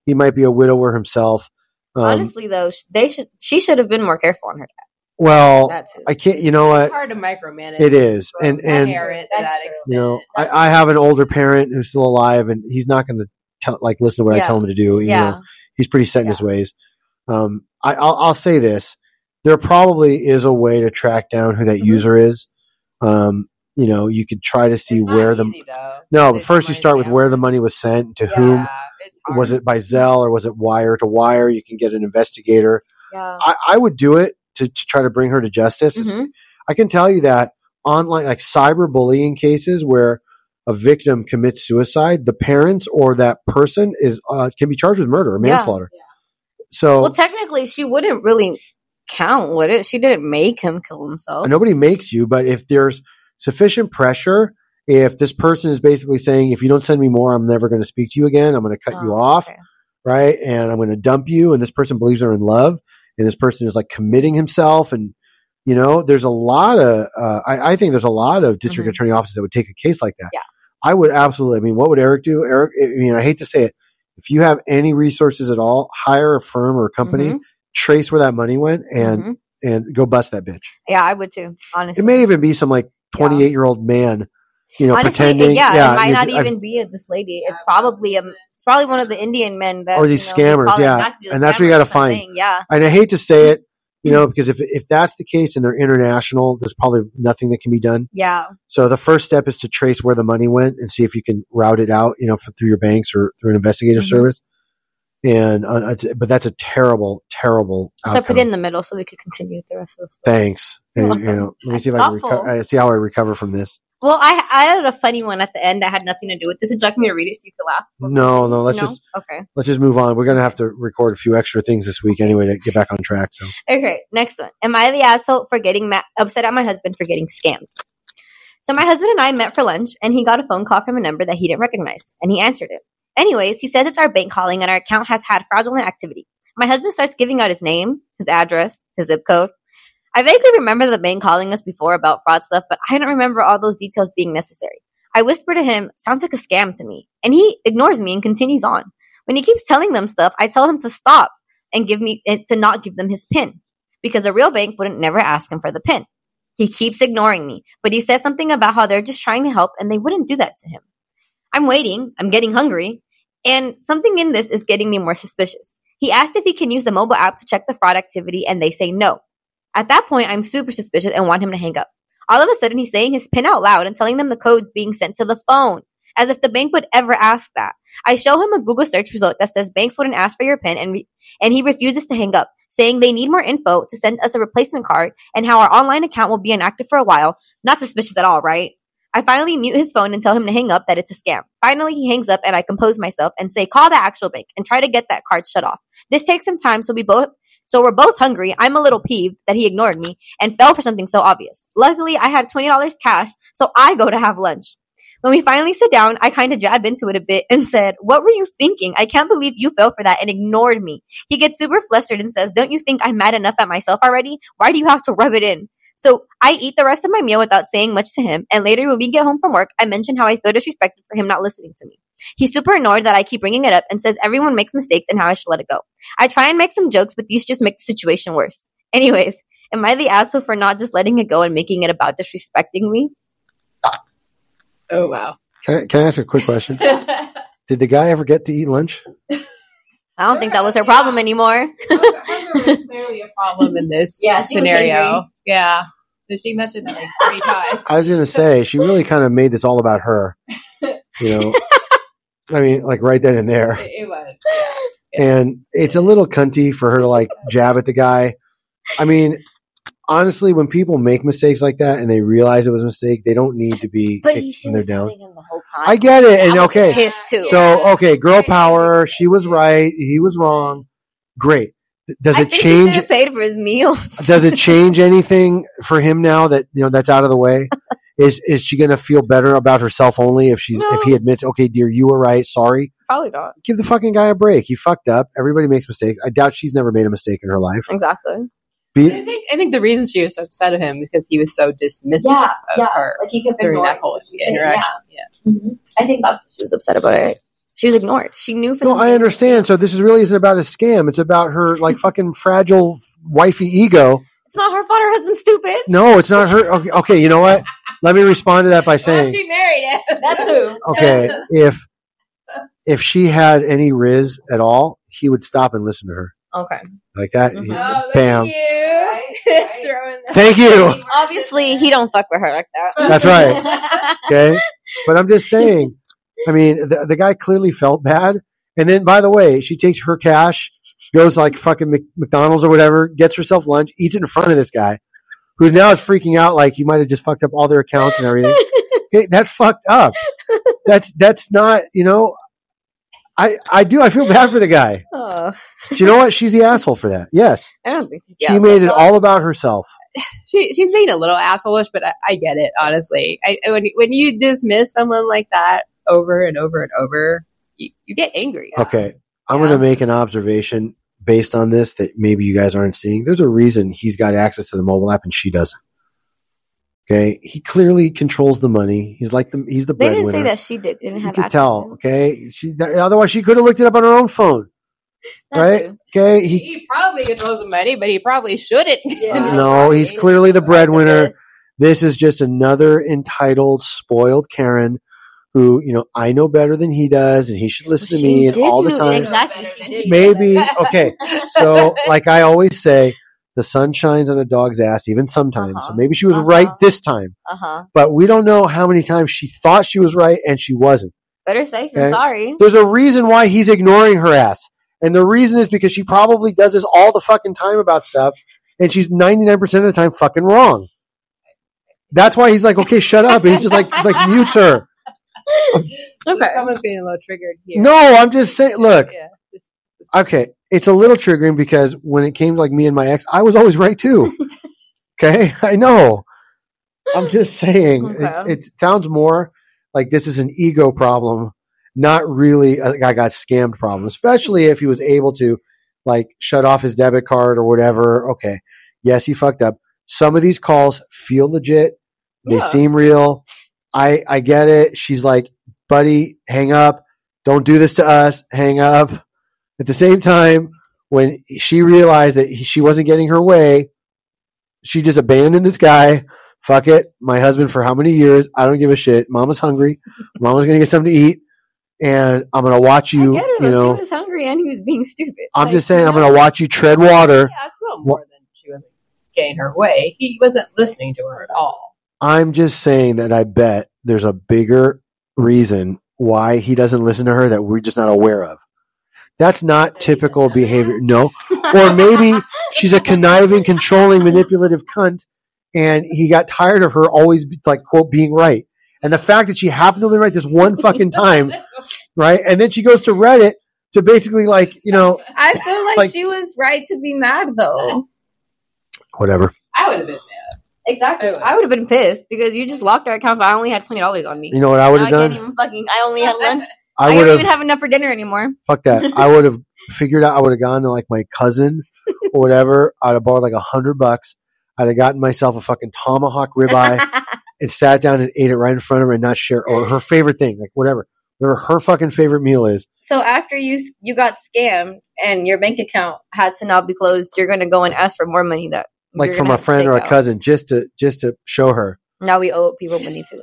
He might be a widower himself. Um, Honestly, though, they should. She should have been more careful on her. Cat. Well, That too. I can't. You know It's what? hard to micromanage. It is, and and parent that you know, I, I have an older parent who's still alive, and he's not going to tell like listen to what I tell him to do. You yeah, know, he's pretty set in his ways. Um, I, I'll, I'll say this: there probably is a way to track down who that Mhm. user is. Um, you know, you could try to see It's where the though. no, but first you start with where the money was sent to whom. Was it by Zelle or was it wire to wire? You can get an investigator. yeah. I, I would do it to, to try to bring her to justice. Mhm. I can tell you that online, like cyberbullying cases where a victim commits suicide, the parents or that person is uh, can be charged with murder or Yeah. manslaughter. So Well, technically, she wouldn't really count, would it? She didn't make him kill himself. nobody makes you, but if there's sufficient pressure, if this person is basically saying, if you don't send me more, I'm never going to speak to you again, I'm going to cut you Oh, off, okay. right? And I'm going to dump you, and this person believes they're in love, and this person is like committing himself, and you know, there's a lot of, uh, I, I think there's a lot of district Mhm. attorney offices that would take a case like that. Yeah. I would absolutely. I mean, what would Eric do? Eric, I mean, I hate to say it. If you have any resources at all, hire a firm or a company, Mhm. trace where that money went, and Mhm. and go bust that bitch. Yeah, I would too. Honestly, It may even be some like 28 year old man, you know, Honestly, pretending. yeah, it might not I've- even be this lady. It's probably a. It's probably one of the Indian men that Or these you know, scammers, yeah. exactly And that's what you gotta find. saying, Yeah, and I hate to say it, You know, because if if that's the case and they're international, there's probably nothing that can be done. Yeah. So the first step is to trace where the money went and see if you can route it out, you know, f- through your banks or through an investigative Mhm. service. And uh, it's- but that's a terrible, terrible. So I put outcome. it in the middle so we could continue with the rest of the story. Thanks. And, you know, let me see if I can recover. I see how I recover from this. Well, I I had a funny one at the end that had nothing to do with this. Would you like me to read it so you can laugh? No, no. Let's no? just okay. let's just move on. We're gonna have to record a few extra things this week anyway to get back on track. So Okay, next one. Am I the asshole for getting ma- upset at my husband for getting scammed? So my husband and I met for lunch, and he got a phone call from a number that he didn't recognize, and he answered it. Anyways, he says it's our bank calling, and our account has had fraudulent activity. My husband starts giving out his name, his address, his zip code. I vaguely remember the bank calling us before about fraud stuff, but I don't remember all those details being necessary. I whisper to him, "Sounds like a scam to me," and he ignores me and continues on. When he keeps telling them stuff, I tell him to stop and give me to not give them his pin because a real bank wouldn't never ask him for the pin. He keeps ignoring me, but he says something about how they're just trying to help and they wouldn't do that to him. I'm waiting, I'm getting hungry, and something in this is getting me more suspicious. He asked if he can use the mobile app to check the fraud activity and they say no. At that point, I'm super suspicious and want him to hang up. All of a sudden, he's saying his pin out loud and telling them the code's being sent to the phone, as if the bank would ever ask that. I show him a Google search result that says banks wouldn't ask for your pin and, re- and he refuses to hang up, saying they need more info to send us a replacement card and how our online account will be inactive for a while. Not suspicious at all, right? I finally mute his phone and tell him to hang up that it's a scam. Finally, he hangs up and I compose myself and say, call the actual bank and try to get that card shut off. This takes some time, so we both, so we're both hungry. I'm a little peeved that he ignored me and fell for something so obvious. Luckily, I had $20 cash, so I go to have lunch. When we finally sit down, I kind of jab into it a bit and said, What were you thinking? I can't believe you fell for that and ignored me. He gets super flustered and says, Don't you think I'm mad enough at myself already? Why do you have to rub it in? So I eat the rest of my meal without saying much to him. And later, when we get home from work, I mention how I feel disrespected for him not listening to me. He's super annoyed that I keep bringing it up and says everyone makes mistakes and how I should let it go. I try and make some jokes, but these just make the situation worse. Anyways, am I the asshole for not just letting it go and making it about disrespecting me? Oh wow. can I, can I ask a quick question? Did the guy ever get to eat lunch? I don't think that was her problem anymore. Hunger was clearly a problem in this Yeah, scenario. Yeah. So she mentioned that like three times. I was going to say she really kind of made this all about her. You know, I mean, like right then and there. It, it was. and it's a little cunty for her to like jab at the guy. I mean, honestly, when people make mistakes like that and they realize it was a mistake, they don't need to be But he kicked should when they're down. him the whole time. I get it, and I was okay, too. so okay, girl power. She was right. He was wrong. Great. Th- Does I it think change? She paid for his meals. Does it change anything for him now that you know that's out of the way? Is is she going to feel better about herself only if she's if he admits, okay, dear, you were right, sorry? Probably not. Give the fucking guy a break. He fucked up. Everybody makes mistakes. I doubt she's never made a mistake in her life. Exactly. Be, I think I think the reason she was so upset at him because he was so dismissive of her Like he kept during that whole interaction. Yeah. Mm-hmm. I think that's what she was upset about it. She was ignored. She knew from No, the I understand. So this is really isn't about a scam. It's about her like fucking fragile wifey ego. It's not her fault. Her husband's stupid. No, it's not her. Okay, okay, you know what? Let me respond to that by Well, saying, she married him. That's who. okay, if if she had any rizz at all, he would stop and listen to her Okay. like that. Mhm. Oh, Bam. at you. Throwing that- Thank you. Obviously, he don't fuck with her like that. That's right. Okay, but I'm just saying. I mean, the, the guy clearly felt bad. And then, by the way, she takes her cash, goes like fucking McDonald's or whatever, gets herself lunch, eats it in front of this guy, who now is freaking out like he might have just fucked up all their accounts and everything. okay, that's fucked up. That's that's not you know. I I do I feel bad for the guy. oh, Do you know what? She's the asshole for that. Yes, I don't think she's. she made it all about herself. she she's being a little assholeish, but I, I get it honestly. I when when you dismiss someone like that over and over and over, you, you get angry. Okay, I'm Yeah. going to make an observation based on this that maybe you guys aren't seeing. There's a reason he's got access to the mobile app and she doesn't. Okay, he clearly controls the money. He's like the he's the They didn't breadwinner. say that she did. Didn't you have could access tell. to it. Okay, she otherwise she could have looked it up on her own phone. Right? true. Okay, he He probably controls the money, but he probably shouldn't. Yeah. no, he's clearly the breadwinner. This is just another entitled, spoiled Karen who, you know, I know better than he does and he should listen to me and all the time. Exactly. Maybe, okay. So, like I always say, the sun shines on a dog's ass even sometimes. So Uh-huh. maybe she was Uh-huh. right this time, Uh huh. but we don't know how many times she thought she was right and she wasn't. Better safe than sorry. There's a reason why he's ignoring her ass. And the reason is because she probably does this all the fucking time about stuff and she's 99% of the time fucking wrong. That's why he's like, okay, shut up. And he's just like, like mutes her. Okay. Someone's getting a little triggered here. No, I'm just saying, look, Yeah. Okay, it's a little triggering because when it came to like me and my ex, I was always right too. okay, I know. I'm just saying, Okay. it, it sounds more like this is an ego problem, not really a guy got scammed problem. Especially if he was able to like shut off his debit card or whatever. Okay, yes, he fucked up. Some of these calls feel legit. They Yeah. seem real. I I get it. She's like, buddy, hang up. Don't do this to us. Hang up. At the same time, when she realized that he, she wasn't getting her way, she just abandoned this guy. Fuck it. My husband for how many years? I don't give a shit. Mama's hungry. Mama's going to get something to eat. And I'm going to watch you, I get her, you know, She was hungry and he was being stupid. I'm like, just saying, I'm to watch you tread water. Yeah, it's no more than she wasn't getting her way. He wasn't listening to her at all. I'm just saying that I bet there's a bigger reason why he doesn't listen to her that we're just not aware of. That's not typical behavior. No. Or maybe she's a conniving, controlling, manipulative cunt and he got tired of her always like quote being right. And the fact that she happened to be right this one fucking time, right? And then she goes to Reddit to basically like, you know, I feel like, Like- she was right to be mad though. whatever. I would have been mad. Exactly. I would. I would have been pissed because you just locked our accounts. I only had twenty dollars on me. You know what I would Now have I can't done? even fucking. I only had lunch. I I, would don't even have enough for dinner anymore. fuck that. I would have figured out. I would have gone to like my cousin or whatever. I'd have borrowed like a hundred bucks. I'd have gotten myself a fucking tomahawk ribeye and sat down and ate it right in front of her and not share or her favorite thing, like whatever, whatever her fucking favorite meal is. so after you you got scammed and your bank account had to now be closed, you're gonna go and ask for more money that Like you're from a friend or a out. cousin, just to just to show her. Now we owe people money too.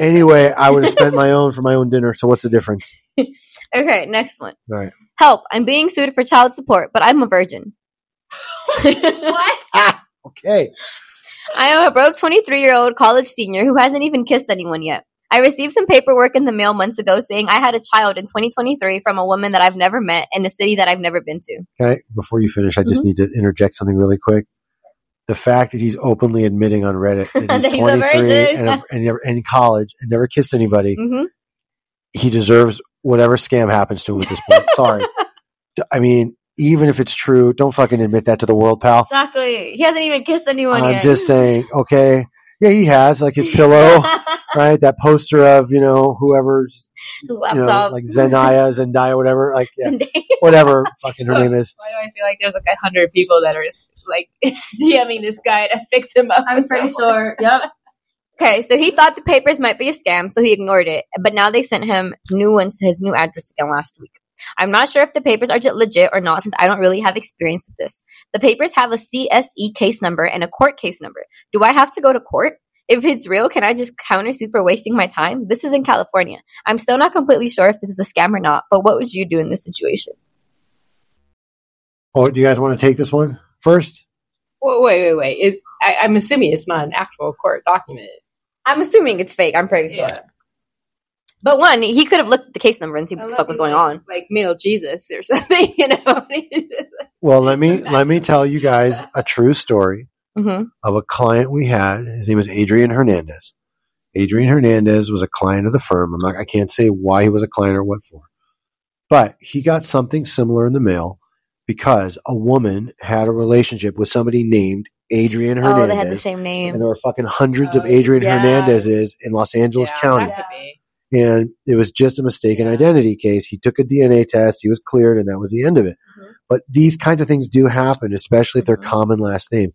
Anyway, I would have spent my own for my own dinner. So what's the difference? Okay, next one. All right. Help! I'm being sued for child support, but I'm a virgin. what? Okay. I am a broke 23 year old college senior who hasn't even kissed anyone yet. I received some paperwork in the mail months ago saying I had a child in 2023 from a woman that I've never met in a city that I've never been to. Okay. Before you finish, I Mm-hmm. just need to interject something really quick. The fact that he's openly admitting on Reddit that he's he's 23 and, a, and, never- and in college and never kissed anybody, hmm he deserves whatever scam happens to him at this point. Sorry. I mean, even if it's true, don't fucking admit that to the world, pal. Exactly. He hasn't even kissed anyone I'm yet. just saying, okay. Yeah, he has, like his pillow, right? That poster of, you know, whoever's, His you know, laptop. like Zendaya, Zendaya, whatever. Like, yeah, whatever fucking her name is. Why do I feel like there's like a hundred people that are like DMing this guy to fix him up? I'm pretty sure. Yep. Okay, so he thought the papers might be a scam, so he ignored it. But now they sent him new ones to his new address again last week. I'm not sure if the papers are legit or not since I don't really have experience with this. The papers have a CSE case number and a court case number. Do I have to go to court? If it's real, can I just countersue for wasting my time? This is in California. I'm still not completely sure if this is a scam or not, but what would you do in this situation? Oh, do you guys want to take this one first? Wait, wait, wait, wait. Is I, I'm assuming it's not an actual court document. I'm assuming it's fake, I'm pretty sure. But one, he could have looked at the case number and see what the fuck was going on. Like male Jesus or something, you know. Well, let me let me tell you guys a true story hmm of a client we had. His name was Adrian Hernandez. Adrian Hernandez was a client of the firm. I'm not, I can't say why he was a client or what for, but he got something similar in the mail because a woman had a relationship with somebody named Adrian Hernandez. Oh, they had the same name. and there were fucking hundreds of Oh, Adrian yeah. Hernandezes in Los Angeles Yeah, County. That could be. And it was just a mistaken identity case. He took a DNA test, he was cleared, and that was the end of it. Mhm. But these kinds of things do happen, especially if they're Mhm. common last name.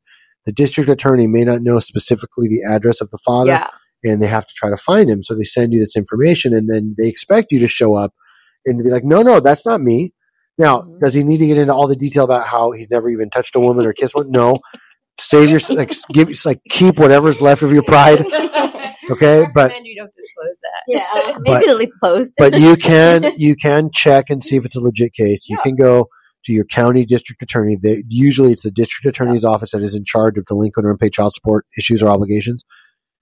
The district attorney may not know specifically the address of the father, Yeah. and they have to try to find him. So they send you this information, and then they expect you to show up and to be like, no, no, that's not me. Now, Mhm. does he need to get into all the detail about how he's never even touched a woman or kissed one? No. Save your like, give like keep whatever's left of your pride. Okay, but you don't disclose that. Yeah. Uh, maybe delete the post. but you can you can check and see if it's a legit case. You Yeah. can go to your county district attorney. They, usually, it's the district attorney's office that is in charge of delinquent or unpaid child support issues or obligations.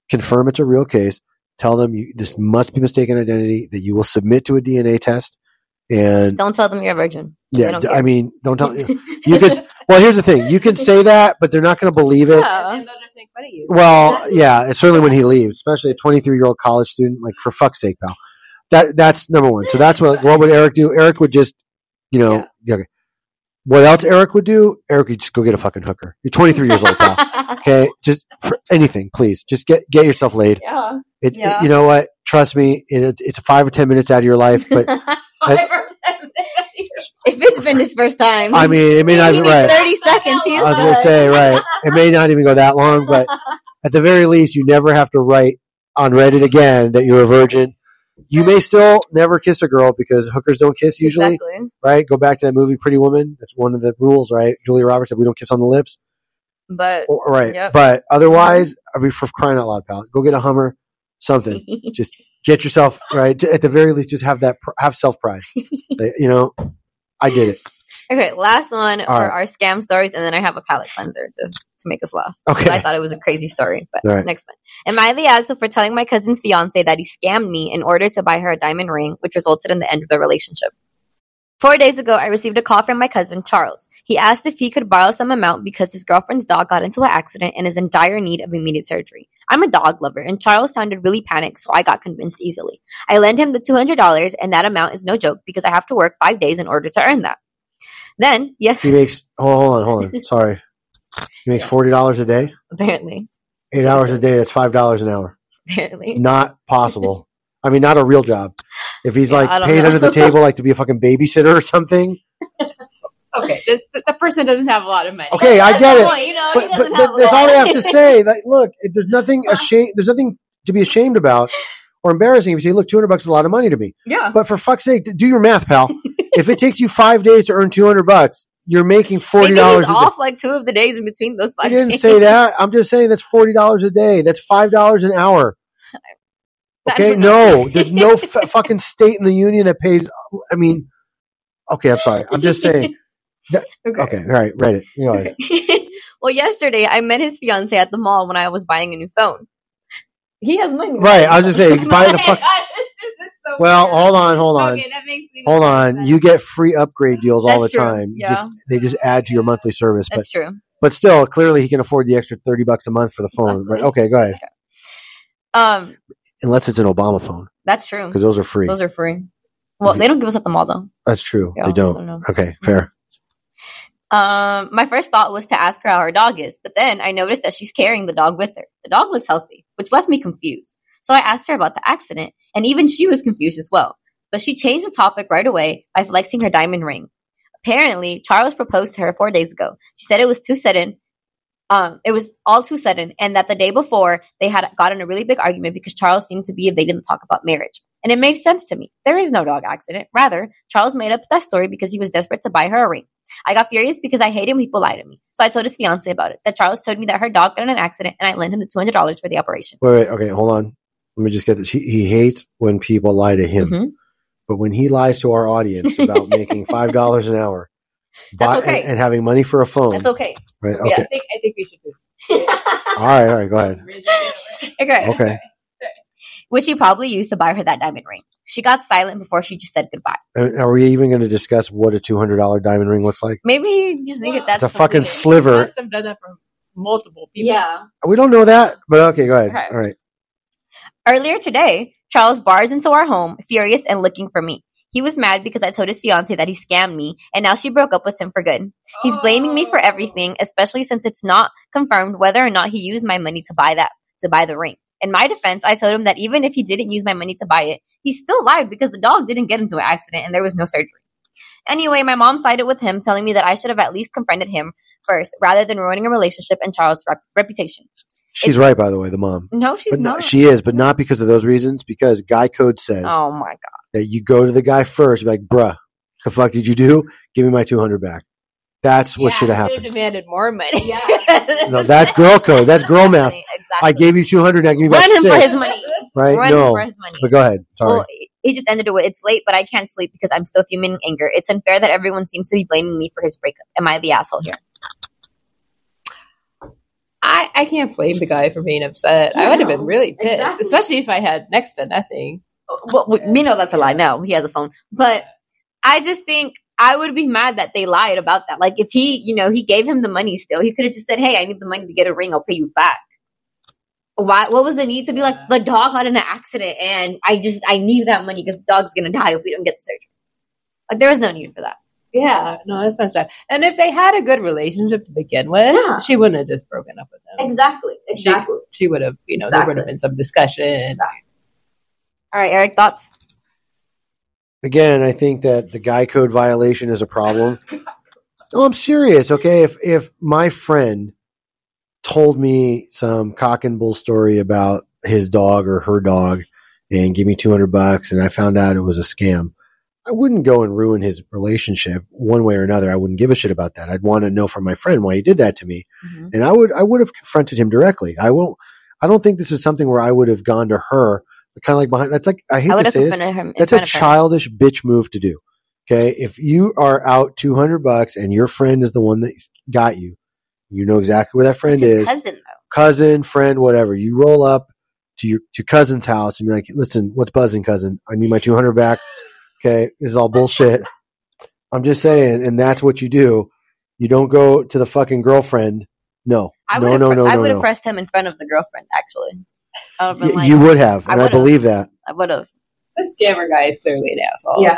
Confirm it's a real case. Tell them you, this must be mistaken identity. That you will submit to a DNA test. And Don't tell them you're a virgin. Yeah, don't d- care. I mean, don't tell you could. Well, here's the thing: you can say that, but they're not going to believe it. Yeah. and they'll just make fun of you. Well, yeah, and certainly when he leaves, especially a 23 year old college student. Like for fuck's sake, pal. That that's number one. So that's what what would Eric do? Eric would just, you know, yeah, okay. What else Eric would do? Eric would just go get a fucking hooker. You're 23 years old, pal. Okay, just for anything, please. Just get get yourself laid. yeah. It's Yeah. you know what? Trust me, it, it's five or ten minutes out of your life, but Five or ten if it's been his first time, I mean, it may not he right. thirty seconds. He's I was going to say, right. It may not even go that long, but at the very least, you never have to write on Reddit again that you're a virgin. You may still never kiss a girl because hookers don't kiss usually, Exactly. right? Go back to that movie Pretty Woman. That's one of the rules, right? Julia Roberts said we don't kiss on the lips. But right. Yep. But otherwise, I mean, for crying out loud, pal, go get a Hummer, something. just get yourself, right? At the very least, just have that, have self pride. you know, I did it. okay, last one All for right. our scam stories, and then I have a palate cleanser just to make us laugh. 'Cause I thought it was a crazy story, but right. next one. Am I the asshole for telling my cousin's fiance that he scammed me in order to buy her a diamond ring, which resulted in the end of the relationship? Four days ago, I received a call from my cousin, Charles. He asked if he could borrow some amount because his girlfriend's dog got into an accident and is in dire need of immediate surgery. I'm a dog lover, and Charles sounded really panicked, so I got convinced easily. I lend him the $200, and that amount is no joke because I have to work five days in order to earn that. Then, yes, He makes, oh, hold on, hold on. Sorry. He makes $40 a day, apparently, eight hours a day. That's $5 an hour. It's apparently. not possible. I mean, not a real job. If he's Yeah, like paid know. under the table, like to be a fucking babysitter or something. Okay, this the, person doesn't have a lot of money. Okay, I get it. Point, you know, But, but, doesn't but have a that's all I have to say. Like, look, there's nothing ashamed. There's nothing to be ashamed about or embarrassing. If you say, "Look, two hundred bucks is a lot of money to me," Yeah. but for fuck's sake, do your math, pal. if it takes you five days to earn two hundred bucks, you're making forty dollars off like two of the days in between those five. I didn't days. say that. I'm just saying that's forty dollars a day. That's five dollars an hour. Okay, no, there's no f- fucking state in the union that pays. I mean, okay, I'm sorry. I'm just saying. Okay, all right, read it. You know, Okay. well, yesterday I met his fiance at the mall when I was buying a new phone. He has money. right. I was just saying, buy the fuck. So Well, weird. hold on, hold on, Okay, that makes even hold on. sense. You get free upgrade deals all the true, time. Yeah. Just they just add to your monthly service, but That's true. but still, clearly he can afford the extra thirty bucks a month for the phone. Right? Okay, go ahead. Um, Unless it's an Obama phone, that's true. because those are free. Those are free. Well, they don't give us at the mall though. That's true. Yeah, they don't. no. Okay, fair. Um, my first thought was to ask her how her dog is, but then I noticed that she's carrying the dog with her. The dog looks healthy, which left me confused. So I asked her about the accident, and even she was confused as well. But she changed the topic right away by flexing her diamond ring. Apparently, Charles proposed to her four days ago. She said it was too sudden. Um, it was all too sudden, and that the day before they had gotten a really big argument because Charles seemed to be evading the talk about marriage. And it made sense to me. There is no dog accident. Rather, Charles made up that story because he was desperate to buy her a ring. I got furious because I hate when people lie to me. So I told his fiance about it. That Charles told me that her dog got in an accident and I lent him the two hundred dollars for the operation. Wait, wait, okay, hold on. Let me just get this. He, he hates when people lie to him, Mhm. but when he lies to our audience about making five dollars an hour, That's buy- okay. and, and having money for a phone, That's okay. right? Yeah. Okay, I think I think we should just all right, all right, go ahead. okay. Okay, Which he probably used to buy her that diamond ring. She got silent before she just said goodbye. And are we even going to discuss what a two hundred dollar diamond ring looks like? Maybe he just needed that. It's a fucking completed. sliver. must have done that for multiple people. Yeah. We don't know that, but okay, go ahead. Okay. All right. Earlier today, Charles barged into our home, furious and looking for me. He was mad because I told his fiance that he scammed me, and now she broke up with him for good. He's blaming me for Oh. everything, especially since it's not confirmed whether or not he used my money to buy that to buy the ring. In my defense, I told him that even if he didn't use my money to buy it, he still lied because the dog didn't get into an accident and there was no surgery. Anyway, my mom sided with him, telling me that I should have at least confronted him first rather than ruining a relationship and Charles' rep- reputation. She's right, by the way, the mom. No, she's But no, not. she is, but not because of those reasons. Because Guy Code says oh my god. That you go to the guy first, like, bruh, the fuck did you do? Give me my two hundred back. That's what Yeah, should have I happened. demanded more money. Yeah. No, that's girl code. That's girl math. Exactly. I gave you two hundred. Now give me back Run him six. for his money. Right? Run no. him for his money. But go ahead. Sorry. Well, he just ended it with, "It's late, but I can't sleep because I'm still fuming in anger. It's unfair that everyone seems to be blaming me for his breakup. Am I the asshole here?" I, I can't blame the guy for being upset. I would have been really pissed, Exactly. especially if I had next to nothing. Well, we know that's a lie. No, he has a phone, but I just think I would be mad that they lied about that. Like if he, you know, he gave him the money still, he could have just said, "Hey, I need the money to get a ring. I'll pay you back." Why? What was the need to be like the dog got in an accident and I just I need that money because the dog's gonna die if we don't get the surgery. Like there was no need for that. Yeah, no, that's messed up. And if they had a good relationship to begin with, Yeah. she wouldn't have just broken up with him. Exactly. Exactly. She would have, you know, there would have been some discussion. All right, Eric. Thoughts? Again, I think that the guy code violation is a problem. No, I'm serious. Okay, if if my friend told me some cock and bull story about his dog or her dog and give me 200 bucks and I found out it was a scam, I wouldn't go and ruin his relationship one way or another. I wouldn't give a shit about that. I'd want to know from my friend why he did that to me. Mm-hmm. And I would I would have confronted him directly. I won't I don't think this is something where I would have gone to her kind of like behind that's like I hate I to say this. him. That's a front of her. childish bitch move to do. Okay. If you are out 200 bucks and your friend is the one that got you, you know exactly where that friend is, cousin though. cousin, friend, whatever. You roll up to your to cousin's house and be like, listen, what's buzzing, cousin? I need my 200 back. Okay. This is all bullshit. I'm just saying. And that's what you do. You don't go to the fucking girlfriend. No. I no, no, no, I would have no. pressed him in front of the girlfriend. Actually, I would have been Y- like, you would have. I And I, would've. believe that. I would have. This scammer guy is clearly an asshole. Yeah.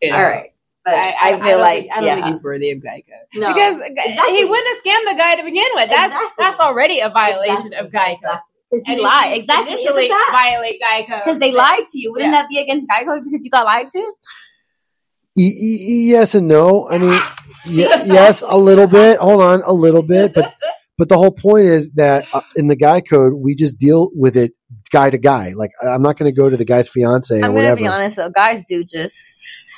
You know? All right. But I, I, I, I feel like think, I don't yeah. think he's worthy of guy code No. because Exactly. he wouldn't have scammed the guy to begin with. That's Exactly. that's already a violation of guy code. Because he And lied. Exactly. Initially violate guy code Because they lied to you. Wouldn't Yeah. that be against guy code because you got lied to? Y- y- yes and no. I mean, y- yes, a little bit. Hold on, a little bit, but but the whole point is that uh, in the guy code, we just deal with it guy to guy. Like I- I'm not going to go to the guy's fiance or I'm gonna whatever. be honest though. Guys do just.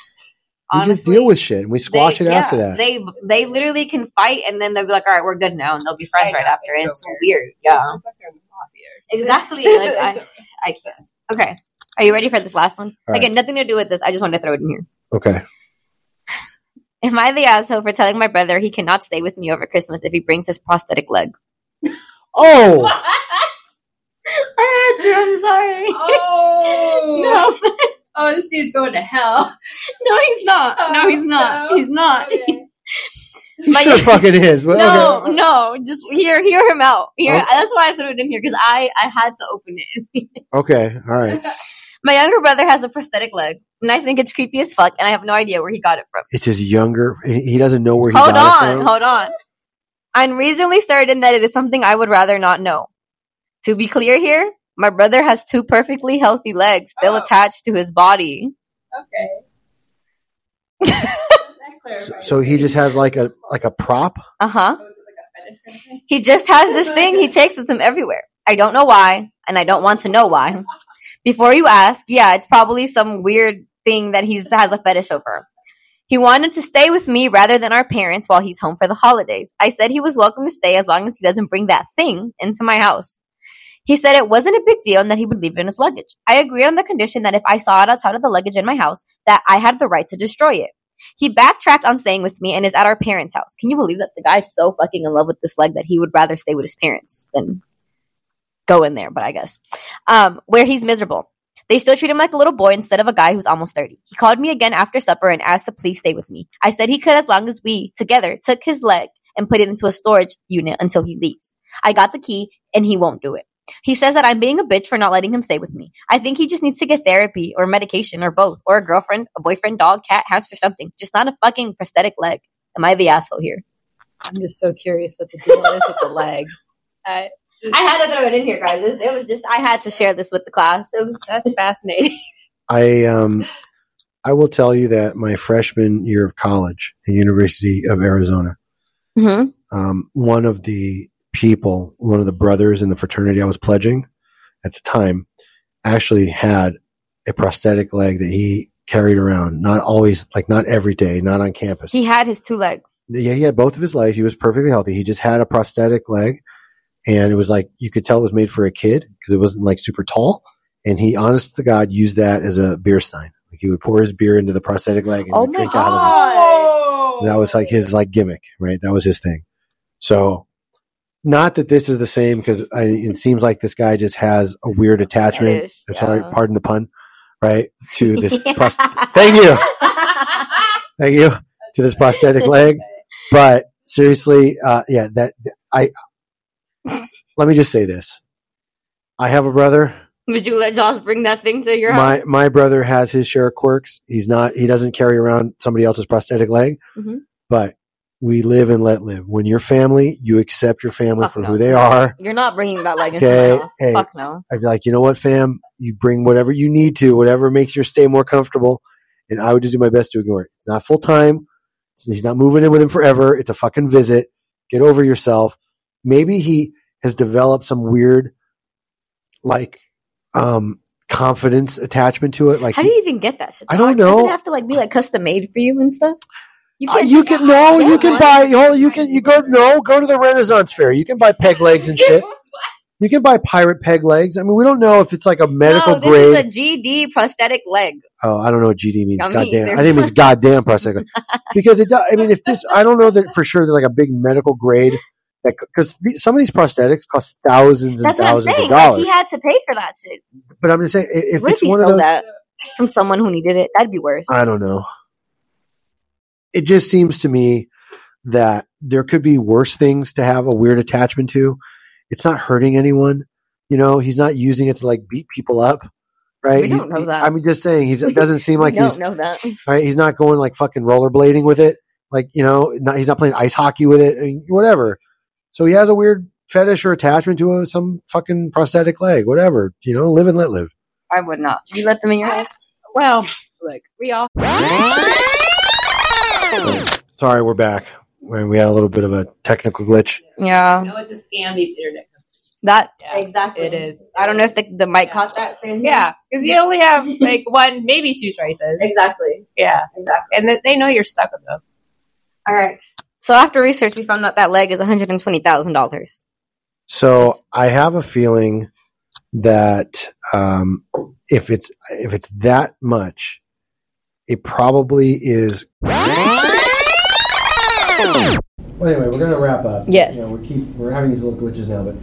we just honestly, deal with shit and we squash they- it after that. They they literally can fight and then they'll be like, all right, we're good now, and they'll be friends I right after. it's It's so so weird. Yeah. It's like they're in the mafia or something. Exactly. Like I, I can't. Okay. Are you ready for this last one? All right. Again, nothing to do with this. I just wanted to throw it in here. okay. Am I the asshole for telling my brother he cannot stay with me over Christmas if he brings his prosthetic leg? Oh, What? I had to. I'm sorry. Oh no, Oh, this dude's going to hell. Oh, no, he's not. No, he's not. Oh, He's not. Okay. he But sure fucking is. But No, okay. no, just hear hear him out. Hear, Okay. That's why I threw it in here because I I had to open it. Okay, all right. My younger brother has a prosthetic leg, and I think it's creepy as fuck, and I have no idea where he got it from. It's his younger. He doesn't know where he hold got it from. hold on. hold on. I'm reasonably certain that it is something I would rather not know. To be clear here, my brother has two perfectly healthy legs still Oh. attached to his body. Okay. So, so he just has like a like a prop. Uh huh. Oh, is it like a fetish kind of thing? He just has this thing he takes with him everywhere. I don't know why, and I don't want to know why. Before you ask, yeah, it's probably some weird thing that he has a fetish over. He wanted to stay with me rather than our parents while he's home for the holidays. I said he was welcome to stay as long as he doesn't bring that thing into my house. He said it wasn't a big deal and that he would leave it in his luggage. I agreed on the condition that if I saw it outside of the luggage in my house, that I had the right to destroy it. He backtracked on staying with me and is at our parents' house. Can you believe that the guy's so fucking in love with this leg that he would rather stay with his parents than go in there? But I guess um, where he's miserable. They still treat him like a little boy instead of a guy who's almost 30. He called me again after supper and asked to please stay with me. I said he could as long as we, together, took his leg and put it into a storage unit until he leaves. I got the key and he won't do it. He says that I'm being a bitch for not letting him stay with me. I think he just needs to get therapy or medication or both, or a girlfriend, a boyfriend, dog, cat, hamster, something. Just not a fucking prosthetic leg. Am I the asshole here? I'm just so curious what the deal is with the leg. I, I had to throw it in here, guys. It, it was just I had to share this with the class. It was that's fascinating. I um I will tell you that my freshman year of college, the University of Arizona, Mhm. um, one of the people, one of the brothers in the fraternity I was pledging at the time, actually had a prosthetic leg that he carried around. Not always, like not every day, not on campus. he had his two legs. yeah, he had both of his legs. He was perfectly healthy. He just had a prosthetic leg, and it was like you could tell it was made for a kid because it wasn't like super tall, and he, honest to God, used that as a beer stein. Like he would pour his beer into the prosthetic leg and Oh he'd my drink out of it. That was like his like gimmick, right? That was his thing. So, not that this is the same because it seems like this guy just has a weird attachment. Fetish, I'm sorry, pardon the pun, right? To this, pros- thank you, thank you to this prosthetic leg. But seriously, uh, yeah, that I. Let me just say this: I have a brother. Would you let Josh bring that thing to your My house? my brother has his share of quirks. He's not. He doesn't carry around somebody else's prosthetic leg. Mhm. But we live and let live. When you're family, you accept your family Fuck for no. who they are. You're not bringing that leg into Okay, hey. Fuck no. I'd be like, you know what, fam? You bring whatever you need to, whatever makes your stay more comfortable. And I would just do my best to ignore it. It's not full time. He's not moving in with him forever. It's a fucking visit. Get over yourself. Maybe he has developed some weird, like, um, confidence attachment to it. Like, How do you even get that shit? I don't Does know. it have to like be like custom made for you and stuff? You Uh, you can no, you can buy. Oh, you can you go no, go to the Renaissance Fair. You can buy peg legs and shit. You can buy pirate peg legs. I mean, we don't know if it's like a medical no, this grade. is a GD prosthetic leg. Oh, I don't know what GD means. Goddamn. I think it means goddamn prosthetic. because it does, I mean, if this, I don't know that for sure there's like a big medical grade that, cause the- some of these prosthetics cost thousands and That's what I'm thousands saying. of Like dollars. he had to pay for that shit. but I'm just saying, if what if it's he one of those, that from someone who needed it? That'd be worse. I don't know. It just seems to me that there could be worse things to have a weird attachment to. It's not hurting anyone. You know, he's not using it to like beat people up. Right? We don't He- know that. I'm just saying, he doesn't seem like we he's don't know that. right? He's not going like fucking rollerblading with it. Like, you know, not, he's not playing ice hockey with it, I mean, whatever. So he has a weird fetish or attachment to a, some fucking prosthetic leg, whatever. You know, live and let live. I would not. You let them in your house? well, look, we all Sorry, we're back. We we had a little bit of a technical glitch. Yeah. know it's a scam. These internet. That Yeah, exactly. it is. I don't know if the, the mic Yeah. caught that same. Yeah, because you only have like one, maybe two choices. Exactly. Yeah, Exactly. and that they know you're stuck with them. All right. So after research, we found out that leg is one hundred and twenty thousand dollars. So I have a feeling that um, if it's if it's that much, it probably is. Well, anyway, we're gonna wrap up. Yes. You know, we keep we're having these little glitches now, but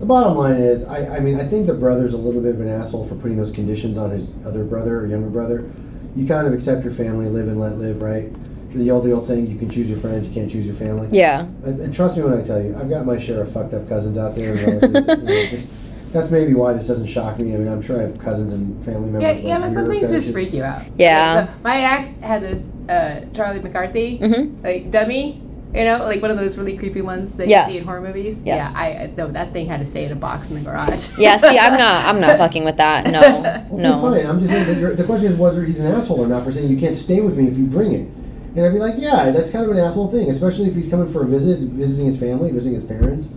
the bottom line is, I, I mean, I think the brother's a little bit of an asshole for putting those conditions on his other brother or younger brother. You kind of accept your family, live and let live, right? The old the old saying, you can choose your friends, you can't choose your family. Yeah. And, and trust me when I tell you, I've got my share of fucked up cousins out there. And relatives, you know, just, that's maybe why this doesn't shock me. I mean, I'm sure I have cousins and family members. Yeah, yeah, but some weirder things just fetishes. freak you out. Yeah. So my ex had this uh, Charlie McCarthy, Mm-hmm. like dummy, you know, like one of those really creepy ones that Yeah. you see in horror movies. Yeah. Yeah, I, I no, that thing had to stay in a box in the garage. Yeah. See, I'm not. I'm not fucking with that. No. Okay, No. fine. I'm just saying. But the question is whether he's an asshole or not for saying you can't stay with me if you bring it. And I'd be like, yeah, that's kind of an asshole thing, especially if he's coming for a visit, visiting his family, visiting his parents.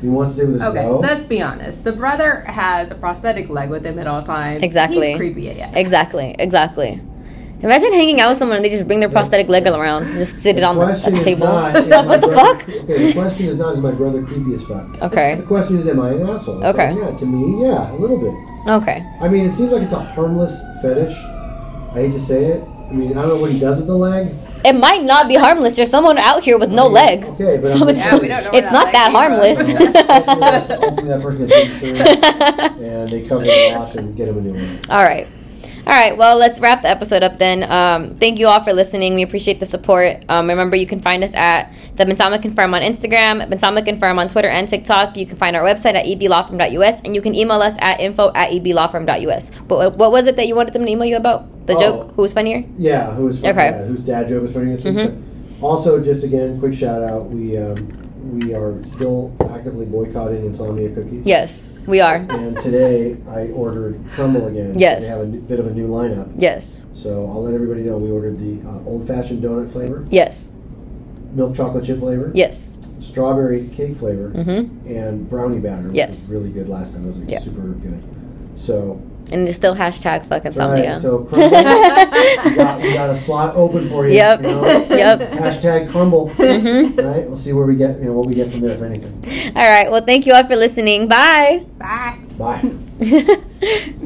He wants to stay with his Okay, bro. let's be honest. The brother has a prosthetic leg with him at all times. Exactly. He's creepy, yeah. Exactly. Exactly. Imagine hanging out with someone and they just bring their prosthetic leg around, and just sit it on the, question the is table. not, is my what the brother- fuck? Okay, the question is not is my brother creepy as fuck. Okay. The question is, am I an asshole? It's Okay. like, yeah, to me, yeah, a little bit. Okay. I mean, it seems like it's a harmless fetish. I hate to say it. I mean, I don't know what he does with the leg. It might not be harmless. There's someone out here with no I mean, leg. Okay, but So it's, Yeah, we don't know it's that not that harmless. hopefully, that, hopefully that person has insurance and they cover the loss and get him a new one. All right. All right. Well, let's wrap the episode up then. Um, thank you all for listening. We appreciate the support. Um, remember, you can find us at the Bensama Confirm on Instagram, Bensama Confirm on Twitter and TikTok. You can find our website at eblawfirm.us, and you can email us at info at eblawfirm.us. But what was it that you wanted them to email you about? The Oh. joke? Who was funnier? Yeah, who's Okay. yeah, whose dad joke was funny this week. Mhm. But also, just again, quick shout out. We um, we are still actively boycotting insomnia cookies. Yes, we are. And today I ordered Crumbl again. Yes. They have a bit of a new lineup. Yes. So I'll let everybody know we ordered the uh, old fashioned donut flavor, Yes. milk chocolate chip flavor, Yes. strawberry cake flavor, Mm-hmm. and brownie batter. Which Yes. was really good last time. It was like, Yeah. super good. So, And it's still hashtag fuck right, insomnia. so Crumbl, we, got, we got a slot open for you. Yep. You know? Yep. Hashtag Crumbl. Mhm. Right. We'll see where we get. You know what we get from there, if anything. All right. Well, thank you all for listening. Bye. Bye. Bye.